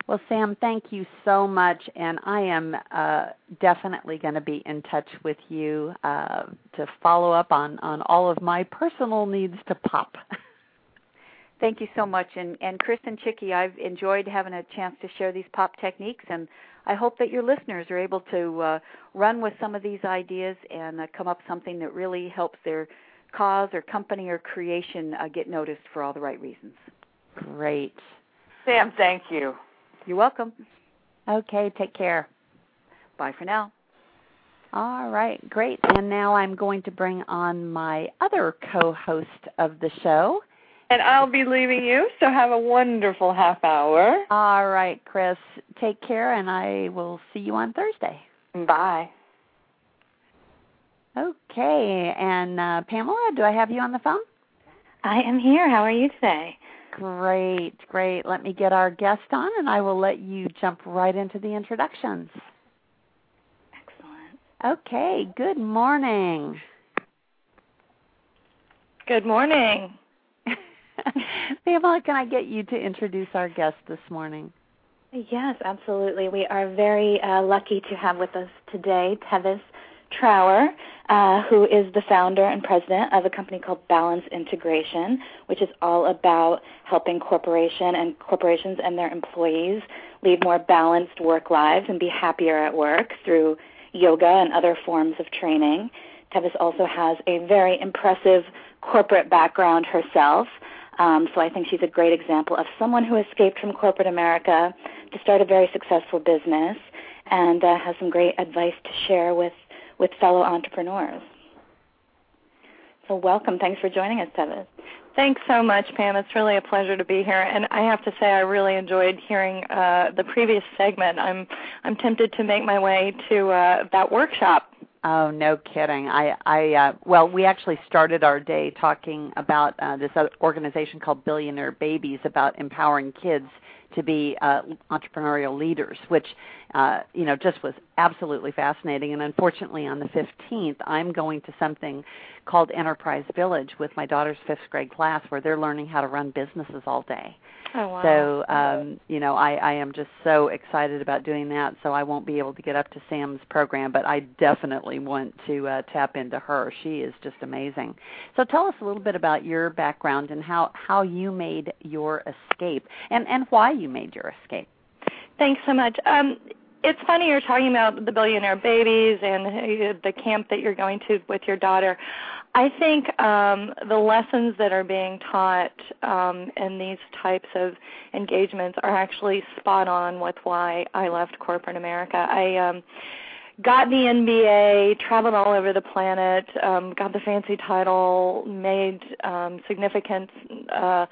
Well, Sam, thank you so much, and I am uh, definitely going to be in touch with you uh, to follow up on on all of my personal needs to pop. Thank you so much, and and Chris and Chicke, I've enjoyed having a chance to share these pop techniques, and I hope that your listeners are able to uh, run with some of these ideas and uh, come up something that really helps their cause or company or creation uh, get noticed for all the right reasons. Great. Sam, thank you. You're welcome. Okay, take care. Bye for now. All right, great. And now I'm going to bring on my other co host of the show. And I'll be leaving you, so have a wonderful half hour. All right, Chris. Take care, and I will see you on Thursday. Bye. Okay, and uh, Pamela, do I have you on the phone? I am here. How are you today? Great, great. Let me get our guest on, and I will let you jump right into the introductions. Excellent. Okay, good morning. Good morning. Pamela, can I get you to introduce our guest this morning? Yes, absolutely. We are very uh, lucky to have with us today Tevis Trower, uh, who is the founder and president of a company called Balance Integration, which is all about helping corporation and corporations and their employees lead more balanced work lives and be happier at work through yoga and other forms of training. Tevis also has a very impressive corporate background herself. Um, so I think she's a great example of someone who escaped from corporate America to start a very successful business and uh, has some great advice to share with with fellow entrepreneurs. So, welcome. Thanks for joining us, Tevis. Thanks so much, Pam. It's really a pleasure to be here, and I have to say I really enjoyed hearing uh, the previous segment. I'm I'm tempted to make my way to uh, that workshop. Oh, no kidding. I I uh, well, we actually started our day talking about uh, this organization called Billionaire Babies about empowering kids to be uh, entrepreneurial leaders, which uh, you know just was absolutely fascinating. And unfortunately, on the 15th, I'm going to something called Enterprise Village with my daughter's fifth grade class, where they're learning how to run businesses all day. Oh, wow. So, um, you know, I, I am just so excited about doing that. So I won't be able to get up to Sam's program, but I definitely want to uh, tap into her. She is just amazing. So tell us a little bit about your background and how how you made your escape, and and why you made your escape. Thanks so much. Um, it's funny you're talking about the billionaire babies and uh, the camp that you're going to with your daughter. I think um, the lessons that are being taught um, in these types of engagements are actually spot on with why I left corporate America. I um, got the MBA, traveled all over the planet, um, got the fancy title, made um, significant uh,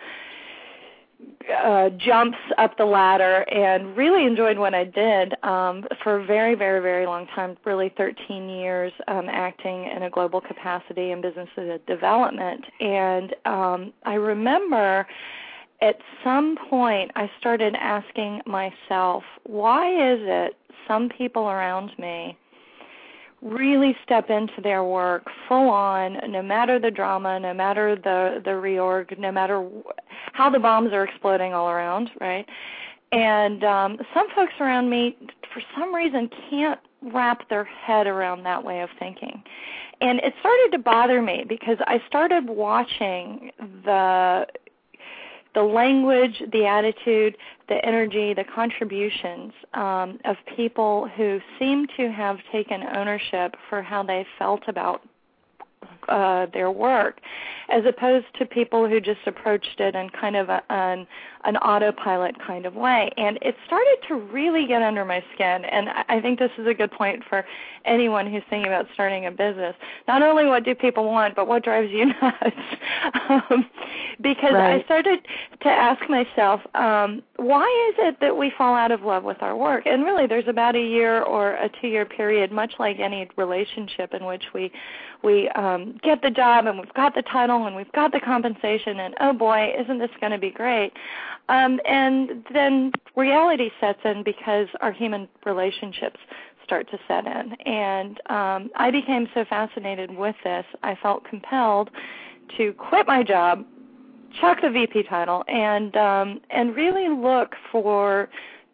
uh, jumps up the ladder and really enjoyed what I did um, for a very, very, very long time, really 13 years um, acting in a global capacity in business development. And um, I remember at some point I started asking myself, why is it some people around me really step into their work full on no matter the drama no matter the the reorg no matter how the bombs are exploding all around right? And um some folks around me for some reason can't wrap their head around that way of thinking. And it started to bother me because i started watching the the language, the attitude, the energy, the contributions um, of people who seem to have taken ownership for how they felt about uh, their work, as opposed to people who just approached it in kind of a, an an autopilot kind of way. And it started to really get under my skin. And I think this is a good point for anyone who's thinking about starting a business. Not only what do people want, but what drives you nuts. um, because right. I started to ask myself, um, why is it that we fall out of love with our work? And really, there's about a year or a two-year period, much like any relationship, in which we we um, get the job and we've got the title and we've got the compensation, and oh boy, isn't this going to be great? Um, and then reality sets in because our human relationships start to set in. And um, I became so fascinated with this, I felt compelled to quit my job, chuck the VP title, and um, and really look for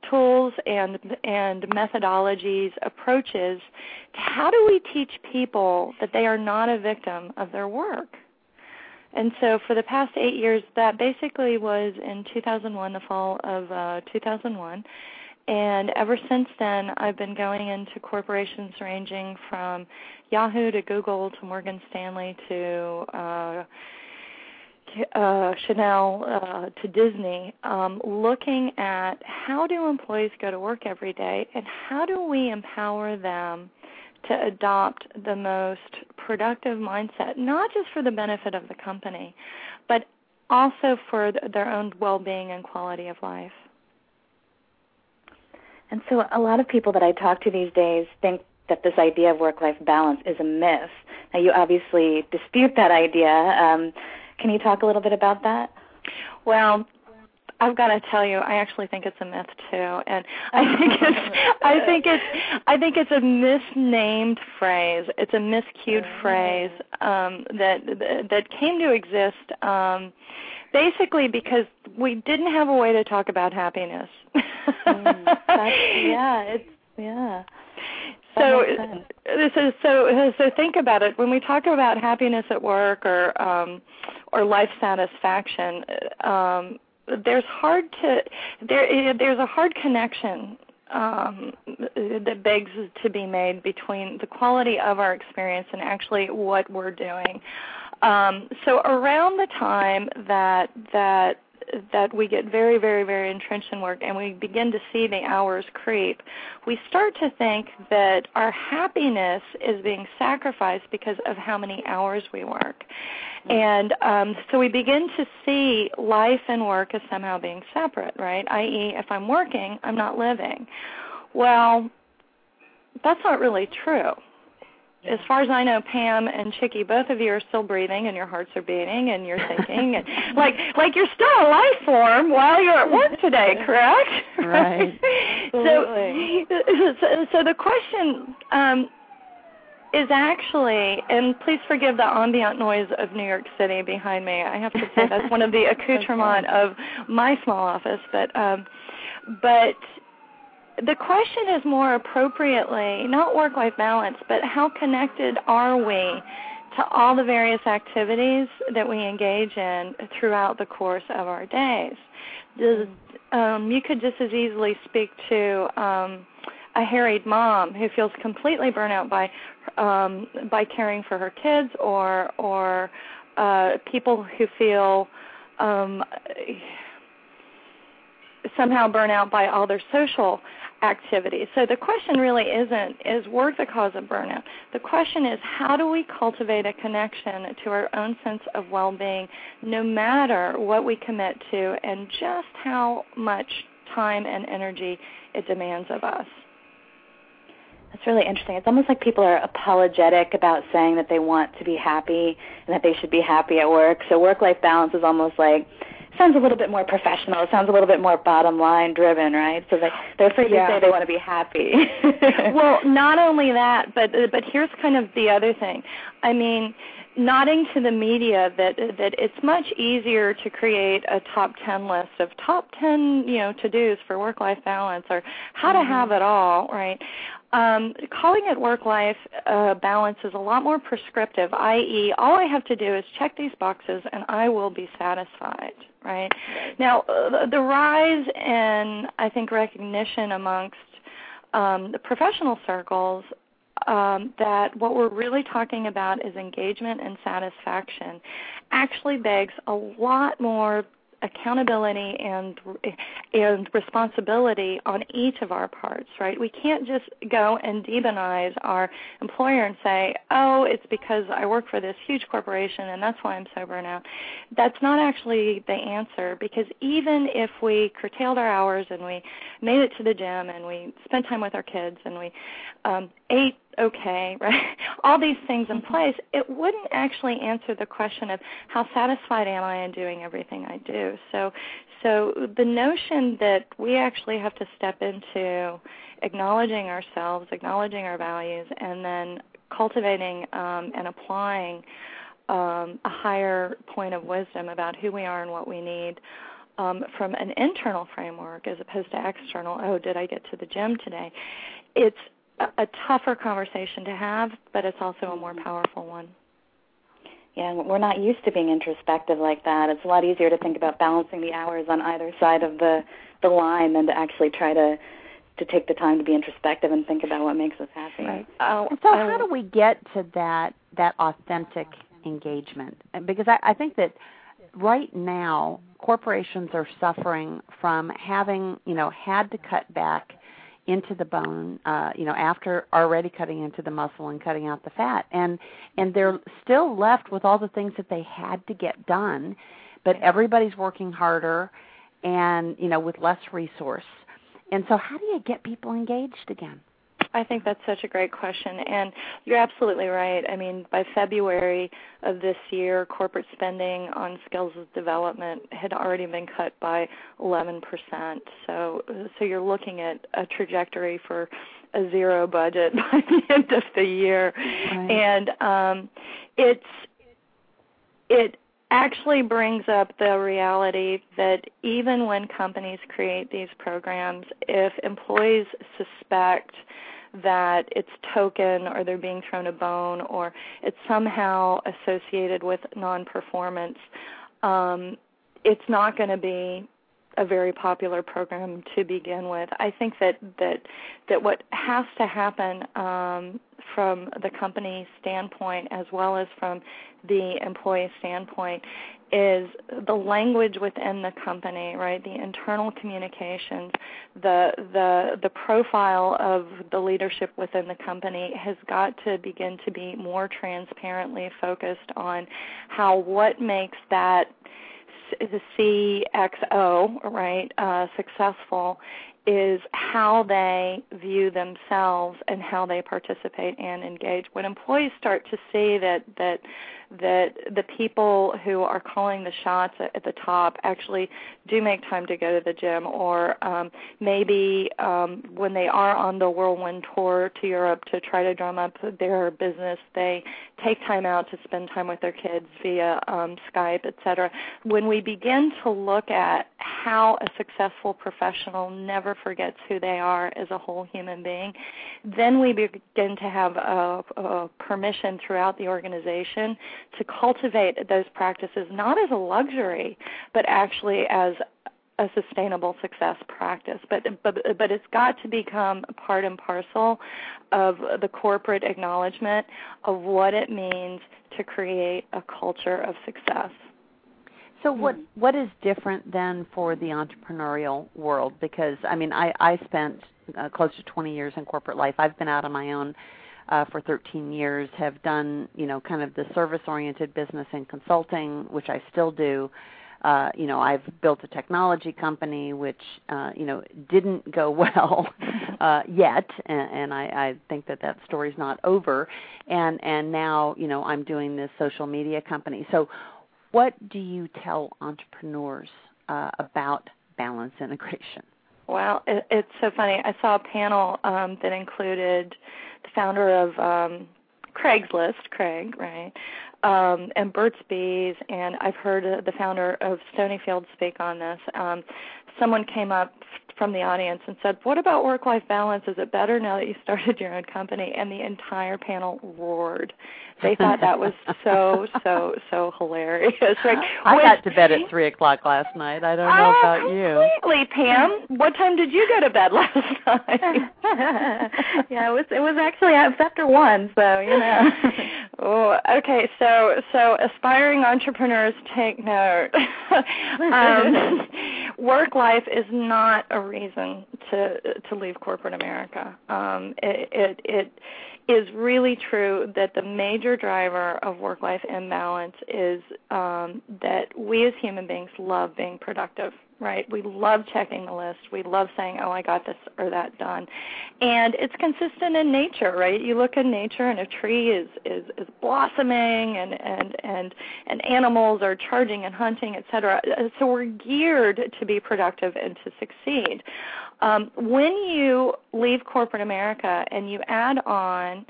tools and and methodologies, approaches how do we teach people that they are not a victim of their work and so for the past eight years, that basically was in 2001, the fall of uh, 2001. And ever since then, I've been going into corporations ranging from Yahoo to Google to Morgan Stanley to uh, uh, Chanel uh, to Disney, um, looking at how do employees go to work every day and how do we empower them to adopt the most productive mindset, not just for the benefit of the company, but also for their own well being and quality of life. And so, a lot of people that I talk to these days think that this idea of work life balance is a myth. Now, you obviously dispute that idea. Um, can you talk a little bit about that? Well, I've got to tell you, I actually think it's a myth too, and I think it's I think it's I think it's a misnamed phrase. It's a miscued phrase um, that that came to exist um, basically because we didn't have a way to talk about happiness. mm, yeah, it's yeah. So, so so so think about it. When we talk about happiness at work or um, or life satisfaction, um, there's hard to there there's a hard connection um, that begs to be made between the quality of our experience and actually what we're doing. Um, so around the time that that that we get very, very, very entrenched in work and we begin to see the hours creep, we start to think that our happiness is being sacrificed because of how many hours we work. Mm-hmm. And um, so we begin to see life and work as somehow being separate, right? I.e., if I'm working, I'm not living. Well, that's not really true as far as I know, Pam and Chicke, both of you are still breathing and your hearts are beating and you're thinking and like like you're still a life form while you're at work today, correct? Right. so, so so the question um is actually, and please forgive the ambient noise of New York City behind me. I have to say that's one of the accoutrements okay. of my small office, but um, but the question is more appropriately not work life balance, but how connected are we to all the various activities that we engage in throughout the course of our days? Does, um, you could just as easily speak to um, a harried mom who feels completely burnt out by um, by caring for her kids, or or uh, people who feel um, somehow burn out by all their social activities. So the question really isn't is work the cause of burnout. The question is how do we cultivate a connection to our own sense of well-being no matter what we commit to and just how much time and energy it demands of us. That's really interesting. It's almost like people are apologetic about saying that they want to be happy and that they should be happy at work. So work life balance is almost like sounds a little bit more professional. It sounds a little bit more bottom line driven, right? So they they're afraid yeah. to say they want to be happy. well, not only that, but but here's kind of the other thing. I mean, nodding to the media that that it's much easier to create a top 10 list of top 10, you know, to-dos for work-life balance or how mm-hmm. to have it all, right? Um, calling it work-life uh, balance is a lot more prescriptive, i.e., all I have to do is check these boxes and I will be satisfied, right? Now, uh, the rise in, I think, recognition amongst um, the professional circles um, that what we're really talking about is engagement and satisfaction actually begs a lot more accountability and and responsibility on each of our parts right? We can't just go and demonize our employer and say oh it's because i work for this huge corporation and that's why i'm so burnt out that's not actually the answer because even if we curtailed our hours and we made it to the gym and we spent time with our kids and we um ate okay, right? All these things in mm-hmm. place, it wouldn't actually answer the question of how satisfied am I in doing everything I do. So so the notion that we actually have to step into acknowledging ourselves, acknowledging our values, and then cultivating um, and applying um, a higher point of wisdom about who we are and what we need um, from an internal framework as opposed to external. Oh, did I get to the gym today? It's a, tougher conversation to have, but it's also a more powerful one. Yeah, we're not used to being introspective like that. It's a lot easier to think about balancing the hours on either side of the the line than to actually try to to take the time to be introspective and think about what makes us happy. Right. Oh, so oh. how do we get to that that authentic engagement? Because I, I think that right now corporations are suffering from having you know had to cut back into the bone uh you know after already cutting into the muscle and cutting out the fat. And and they're still left with all the things that they had to get done but everybody's working harder and you know with less resource. And so how do you get people engaged again I think that's such a great question, and you're absolutely right. I mean, by February of this year, corporate spending on skills development had already been cut by 11%. So, so you're looking at a trajectory for a zero budget by the end of the year, right. and um, it's it actually brings up the reality that even when companies create these programs, if employees suspect that it's token or they're being thrown a bone or it's somehow associated with non-performance, um, it's not going to be a very popular program to begin with. I think that that that what has to happen um, from the company standpoint as well as from the employee standpoint is the language within the company, right? The internal communications, the the the profile of the leadership within the company has got to begin to be more transparently focused on how what makes that the CXO, right, uh, successful is how they view themselves and how they participate and engage. When employees start to see that that that the people who are calling the shots at, at the top actually do make time to go to the gym, or um, maybe um, when they are on the whirlwind tour to Europe to try to drum up their business, they take time out to spend time with their kids via um, Skype, etc. When we begin to look at how a successful professional never forgets who they are as a whole human being, then we begin to have a, a permission throughout the organization to cultivate those practices not as a luxury, but actually as a sustainable success practice. But but but it's got to become part and parcel of the corporate acknowledgement of what it means to create a culture of success. So what what is different then for the entrepreneurial world? Because i mean i i spent uh, close to 20 years in corporate life. I've been out on my own uh, for 13 years have done you know kind of the service oriented business and consulting which i still do uh, you know, I've built a technology company which, uh, you know, didn't go well uh, yet, and, and I, I think that that story's not over. And and now, you know, I'm doing this social media company. So, what do you tell entrepreneurs uh, about balance integration? Well, it, it's so funny. I saw a panel um, that included the founder of um, Craigslist, Craig, right, um, and Burt's Bees, and I've heard uh, the founder of Stonyfield speak on this. Um, someone came up from the audience and said, "What about work-life balance? Is it better now that you started your own company?" And the entire panel roared. They thought that was so so so hilarious. Right? I got to bed at three o'clock last night. I don't know oh, about you. Completely, Pam. What time did you go to bed last night? yeah, it was it was actually after one, so you know. Oh, okay. So so aspiring entrepreneurs take note. um, work life is not a reason to to leave corporate America. Um, it, it it is really true that the major driver of work life imbalance is um, that we as human beings love being productive right? We love checking the list. We love saying, "Oh, I got this or that done," and it's consistent in nature, right? You look in nature, and a tree is is is blossoming, and and and and animals are charging and hunting, et cetera. So we're geared to be productive and to succeed. Um, when you leave corporate America and you add on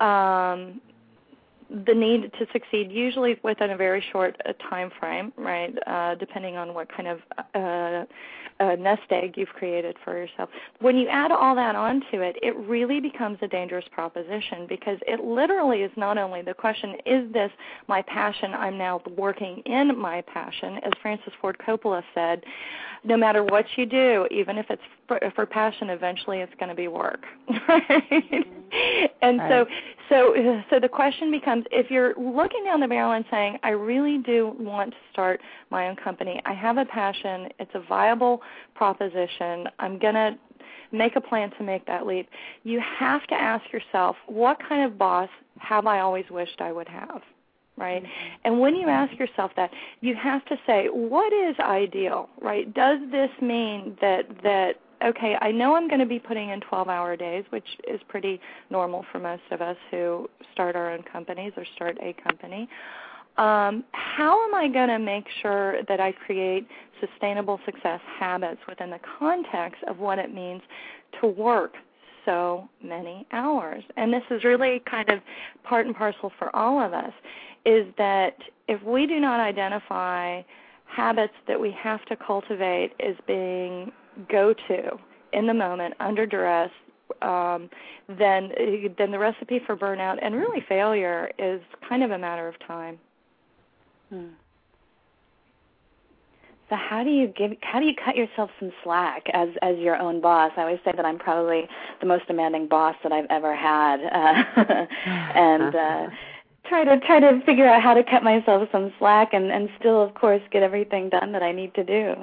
um, the need to succeed usually within a very short uh, time frame, right? Uh, depending on what kind of uh, uh, nest egg you've created for yourself. When you add all that onto it, it really becomes a dangerous proposition because it literally is not only the question, is this my passion? I'm now working in my passion. As Francis Ford Coppola said, no matter what you do, even if it's for, for passion, eventually it's going to be work. Right? and right. so so so the question becomes if you're looking down the barrel and saying I really do want to start my own company. I have a passion, it's a viable proposition. I'm going to make a plan to make that leap. You have to ask yourself, what kind of boss have I always wished I would have? right? Mm-hmm. And when you ask yourself that, you have to say, what is ideal, right? Does this mean that that okay, I know I'm going to be putting in 12-hour days, which is pretty normal for most of us who start our own companies or start a company. Um, how am I going to make sure that I create sustainable success habits within the context of what it means to work so many hours? And this is really kind of part and parcel for all of us is that if we do not identify habits that we have to cultivate as being go to in the moment under duress, um, then then the recipe for burnout and really failure is kind of a matter of time. Hmm. So how do you give how do you cut yourself some slack as as your own boss? I always say that I'm probably the most demanding boss that I've ever had, uh, and uh, try to try to figure out how to cut myself some slack and and still of course get everything done that I need to do.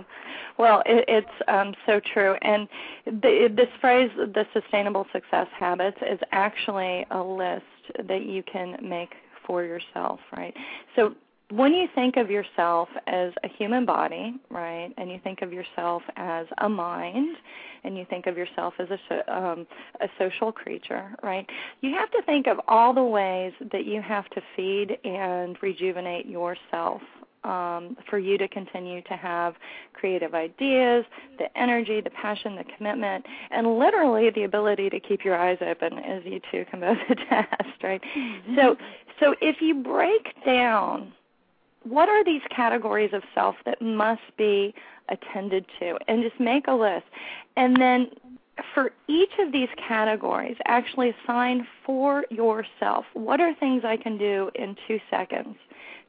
Well, it, it's um, so true, and the, this phrase, the sustainable success habits, is actually a list that you can make for yourself, right? So when you think of yourself as a human body, right, and you think of yourself as a mind, and you think of yourself as a, um, a social creature, right? You have to think of all the ways that you have to feed and rejuvenate yourself um, for you to continue to have creative ideas, the energy, the passion, the commitment, and literally the ability to keep your eyes open as you two can both attest, right? Mm-hmm. So, so if you break down what are these categories of self that must be attended to? And just make a list. And then for each of these categories actually assign for yourself. What are things i can do in two seconds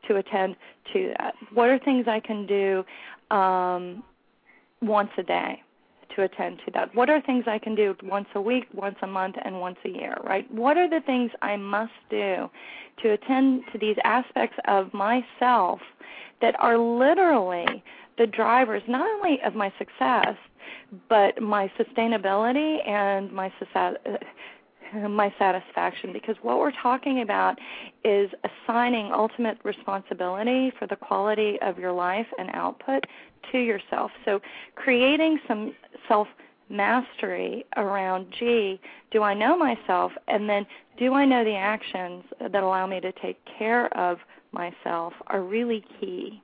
to attend to that? What are things i can do um, once a day attend to that? What are things I can do once a week, once a month, and once a year, right? What are the things I must do to attend to these aspects of myself that are literally the drivers not only of my success, but my sustainability and my success uh, my satisfaction because what we're talking about is assigning ultimate responsibility for the quality of your life and output to yourself. So creating some self mastery around gee, do I know myself? And then do I know the actions that allow me to take care of myself are really key.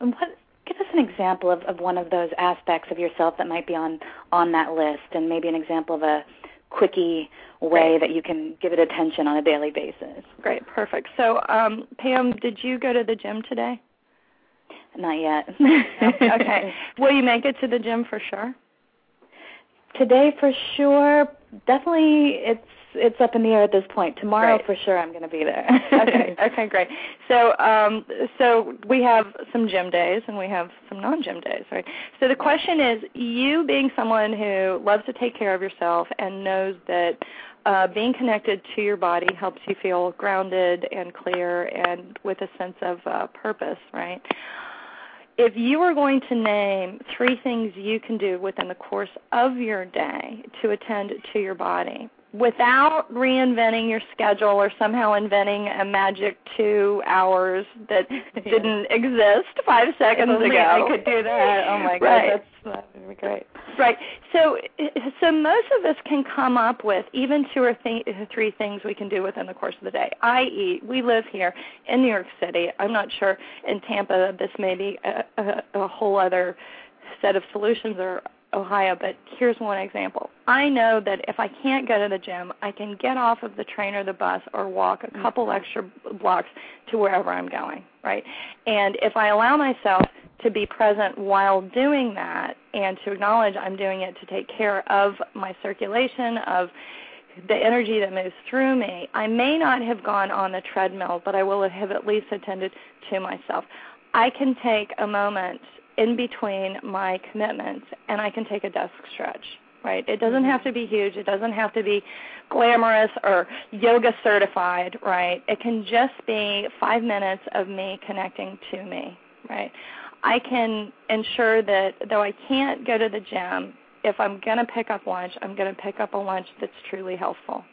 And what give us an example of, of one of those aspects of yourself that might be on on that list and maybe an example of a quickie way that you can give it attention on a daily basis. Great, perfect. So, um, Pam, did you go to the gym today? Not yet. Okay. Will you make it to the gym for sure? Today for sure. Definitely it's it's up in the air at this point. Tomorrow for sure I'm going to be there. okay. Okay, great. So um so we have some gym days and we have some non-gym days, right? So the question is you being someone who loves to take care of yourself and knows that uh, being connected to your body helps you feel grounded and clear and with a sense of uh, purpose, right? If you were going to name three things you can do within the course of your day to attend to your body, without reinventing your schedule or somehow inventing a magic two hours that didn't exist five seconds ago. I could do that. Oh my god, right. that's that would be great. Right. So, so most of us can come up with even two or th- three things we can do within the course of the day. I.e., we live here in New York City. I'm not sure in Tampa this may be a, a, a whole other set of solutions or Ohio, but here's one example. I know that if I can't go to the gym, I can get off of the train or the bus or walk a couple mm-hmm. extra blocks to wherever I'm going, right? And if I allow myself to be present while doing that and to acknowledge I'm doing it to take care of my circulation, of the energy that moves through me, I may not have gone on the treadmill, but I will have at least attended to myself. I can take a moment in between my commitments and I can take a desk stretch right? It doesn't have to be huge. It doesn't have to be glamorous or yoga certified, right? It can just be five minutes of me connecting to me, right? I can ensure that though I can't go to the gym, if I'm going to pick up lunch, I'm going to pick up a lunch that's truly healthful,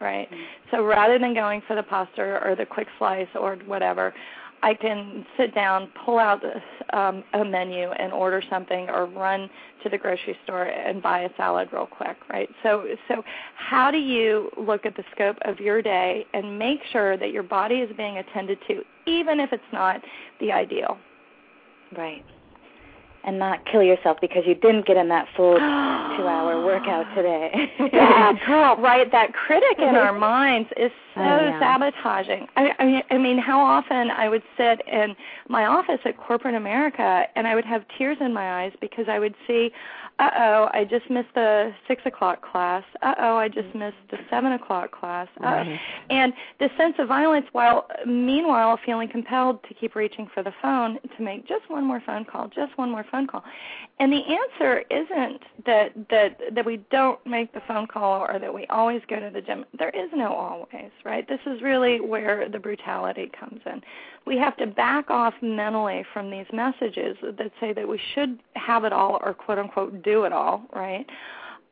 right? Mm-hmm. So rather than going for the pasta or the quick slice or whatever, I can sit down, pull out um, a menu, and order something, or run to the grocery store and buy a salad real quick, right? So, so how do you look at the scope of your day and make sure that your body is being attended to, even if it's not the ideal? Right and not kill yourself because you didn't get in that full two hour workout today. yeah, girl, right? That critic in our minds is so sabotaging. I, I mean, I mean, how often I would sit in my office at corporate America and I would have tears in my eyes because I would see uh oh, I just missed the six o'clock class. Uh oh, I just missed the seven o'clock class. Uh-oh. Right. And the sense of violence, while meanwhile feeling compelled to keep reaching for the phone to make just one more phone call, just one more phone call. And the answer isn't that that that we don't make the phone call or that we always go to the gym. There is no always, right? This is really where the brutality comes in. We have to back off mentally from these messages that say that we should have it all or quote unquote do it all, right?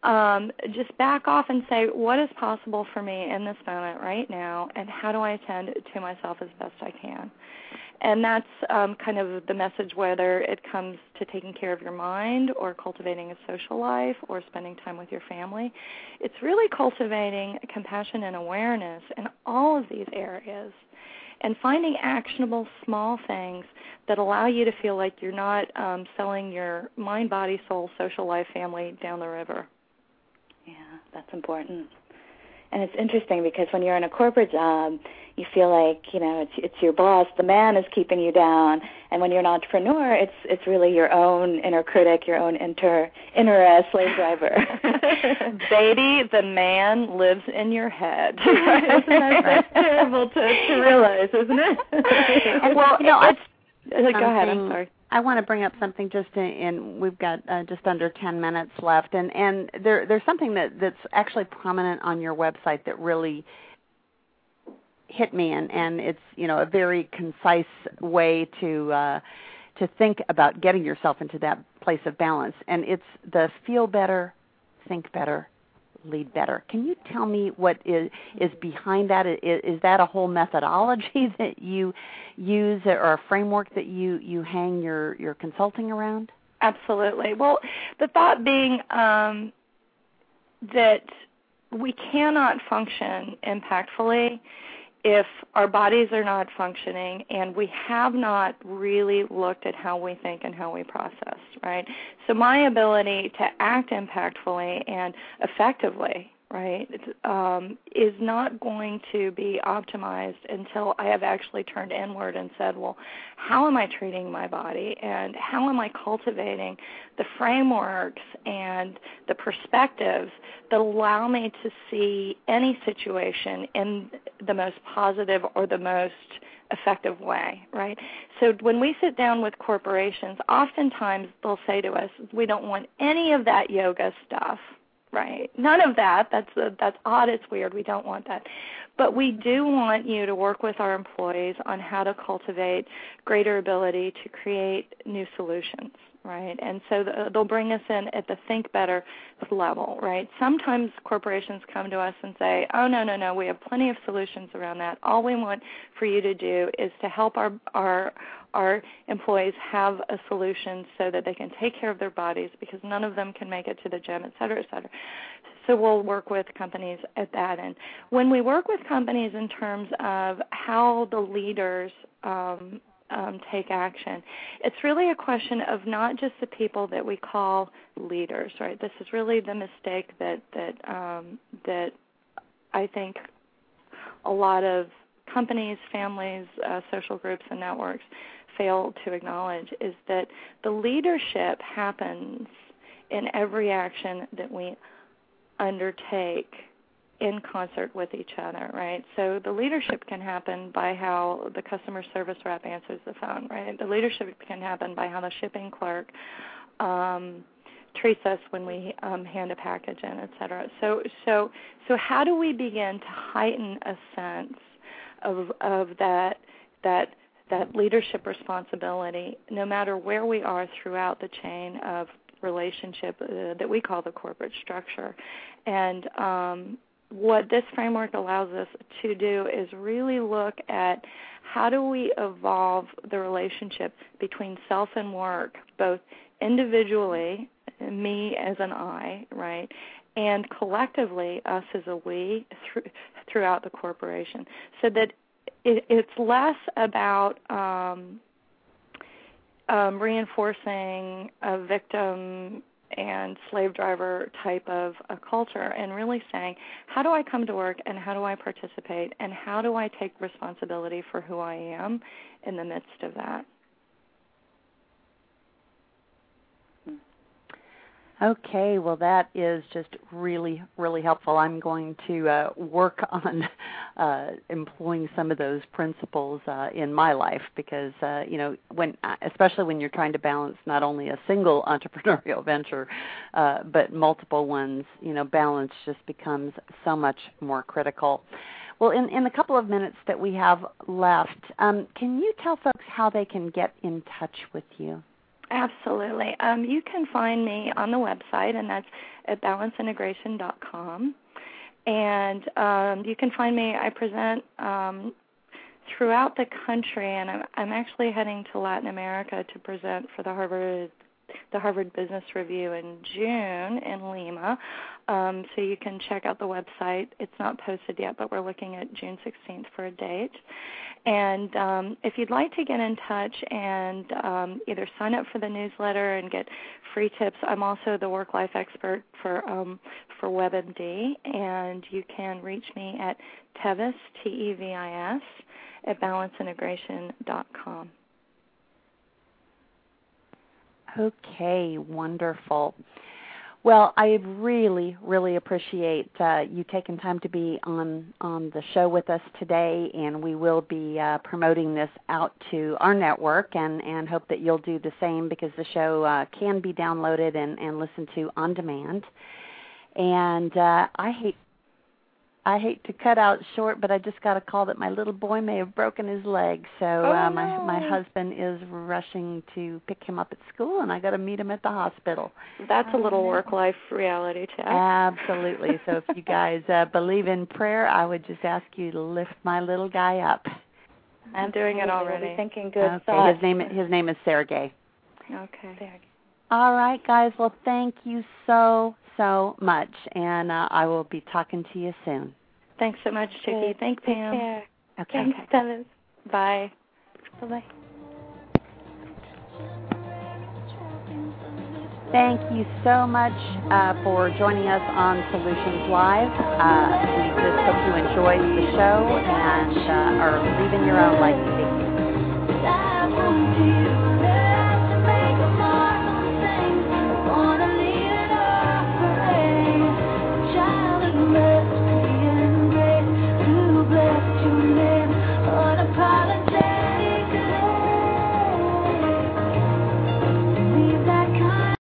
Um, just back off and say what is possible for me in this moment right now, and how do I attend to myself as best I can? And that's um, kind of the message whether it comes to taking care of your mind or cultivating a social life or spending time with your family. It's really cultivating compassion and awareness in all of these areas and finding actionable small things that allow you to feel like you're not um, selling your mind body soul social life family down the river that's important. And it's interesting because when you're in a corporate job you feel like you know it's it's your boss the man is keeping you down. And when you're an entrepreneur it's it's really your own inner critic your own inner inner uh, slave driver. Baby the man lives in your head. Isn't that terrible to, to realize isn't it? Well you know it's go ahead i'm sorry I want to bring up something just in, in we've got uh, just under 10 minutes left and and there there's something that that's actually prominent on your website that really hit me and and it's you know a very concise way to uh to think about getting yourself into that place of balance and it's the feel better think better lead better. Can you tell me what is is behind that? Is, is that a whole methodology that you use or a framework that you you hang your your consulting around? Absolutely. Well the thought being um that we cannot function impactfully if our bodies are not functioning and we have not really looked at how we think and how we process, right? So my ability to act impactfully and effectively right, um, is not going to be optimized until I have actually turned inward and said, well, how am I treating my body? And how am I cultivating the frameworks and the perspectives that allow me to see any situation in the most positive or the most effective way, right? So when we sit down with corporations, oftentimes they'll say to us, we don't want any of that yoga stuff Right. None of that. That's uh, that's odd. It's weird. We don't want that. But we do want you to work with our employees on how to cultivate greater ability to create new solutions right? And so the, they'll bring us in at the think better level, right? Sometimes corporations come to us and say, "Oh no, no, no, we have plenty of solutions around that. All we want for you to do is to help our our our employees have a solution so that they can take care of their bodies because none of them can make it to the gym, et cetera, et cetera. So we'll work with companies at that end. When we work with companies in terms of how the leaders um, um, take action, it's really a question of not just the people that we call leaders, right? This is really the mistake that that um, that I think a lot of companies, families, uh, social groups, and networks fail to acknowledge is that the leadership happens in every action that we undertake in concert with each other, right? So the leadership can happen by how the customer service rep answers the phone, right? The leadership can happen by how the shipping clerk um, treats us when we um, hand a package in, et cetera. So, so, so how do we begin to heighten a sense of of that that that leadership responsibility, no matter where we are throughout the chain of relationship uh, that we call the corporate structure. And um, what this framework allows us to do is really look at how do we evolve the relationship between self and work, both individually, me as an I, right, and collectively, us as a we, throughout the corporation, so that it, it's less about um, um, reinforcing a victim and slave driver type of a culture and really saying how do i come to work and how do i participate and how do i take responsibility for who i am in the midst of that Okay, well, that is just really, really helpful. I'm going to uh, work on uh, employing some of those principles uh, in my life because, uh, you know, when uh, especially when you're trying to balance not only a single entrepreneurial venture, uh, but multiple ones, you know, balance just becomes so much more critical. Well, in, in the couple of minutes that we have left, um, can you tell folks how they can get in touch with you? Absolutely. Um, you can find me on the website, and that's at balanceintegration.com. And um, you can find me. I present um, throughout the country, and I'm, I'm actually heading to Latin America to present for the Harvard the Harvard Business Review in June in Lima. Um, so you can check out the website. It's not posted yet, but we're looking at June 16th for a date. And um, if you'd like to get in touch and um, either sign up for the newsletter and get free tips, I'm also the work life expert for um, for WebMD, and you can reach me at Tevis T E V I S at balanceintegration.com. Okay, wonderful. Well, I really, really appreciate uh, you taking time to be on on the show with us today, and we will be uh, promoting this out to our network, and and hope that you'll do the same because the show uh, can be downloaded and and listened to on demand. And uh, I hate I hate to cut out short, but I just got a call that my little boy may have broken his leg. So oh, uh, no. my my husband is rushing to pick him up at school, and I got to meet him at the hospital. That's a little work life reality check. Absolutely. so if you guys uh, believe in prayer, I would just ask you to lift my little guy up. I'm doing it already. We'll thinking good okay. thoughts. His name his name is Sergey. Okay. Sergey. All right, guys. Well, thank you so so much, and uh, I will be talking to you soon. Thanks so much, Chicke. Thanks, Pam. Take care. Okay. Thanks, Dennis. Bye. Bye bye. Thank you so much uh, for joining us on Solutions Live. Uh, we just hope you enjoyed the show and uh, are leaving your own legacy.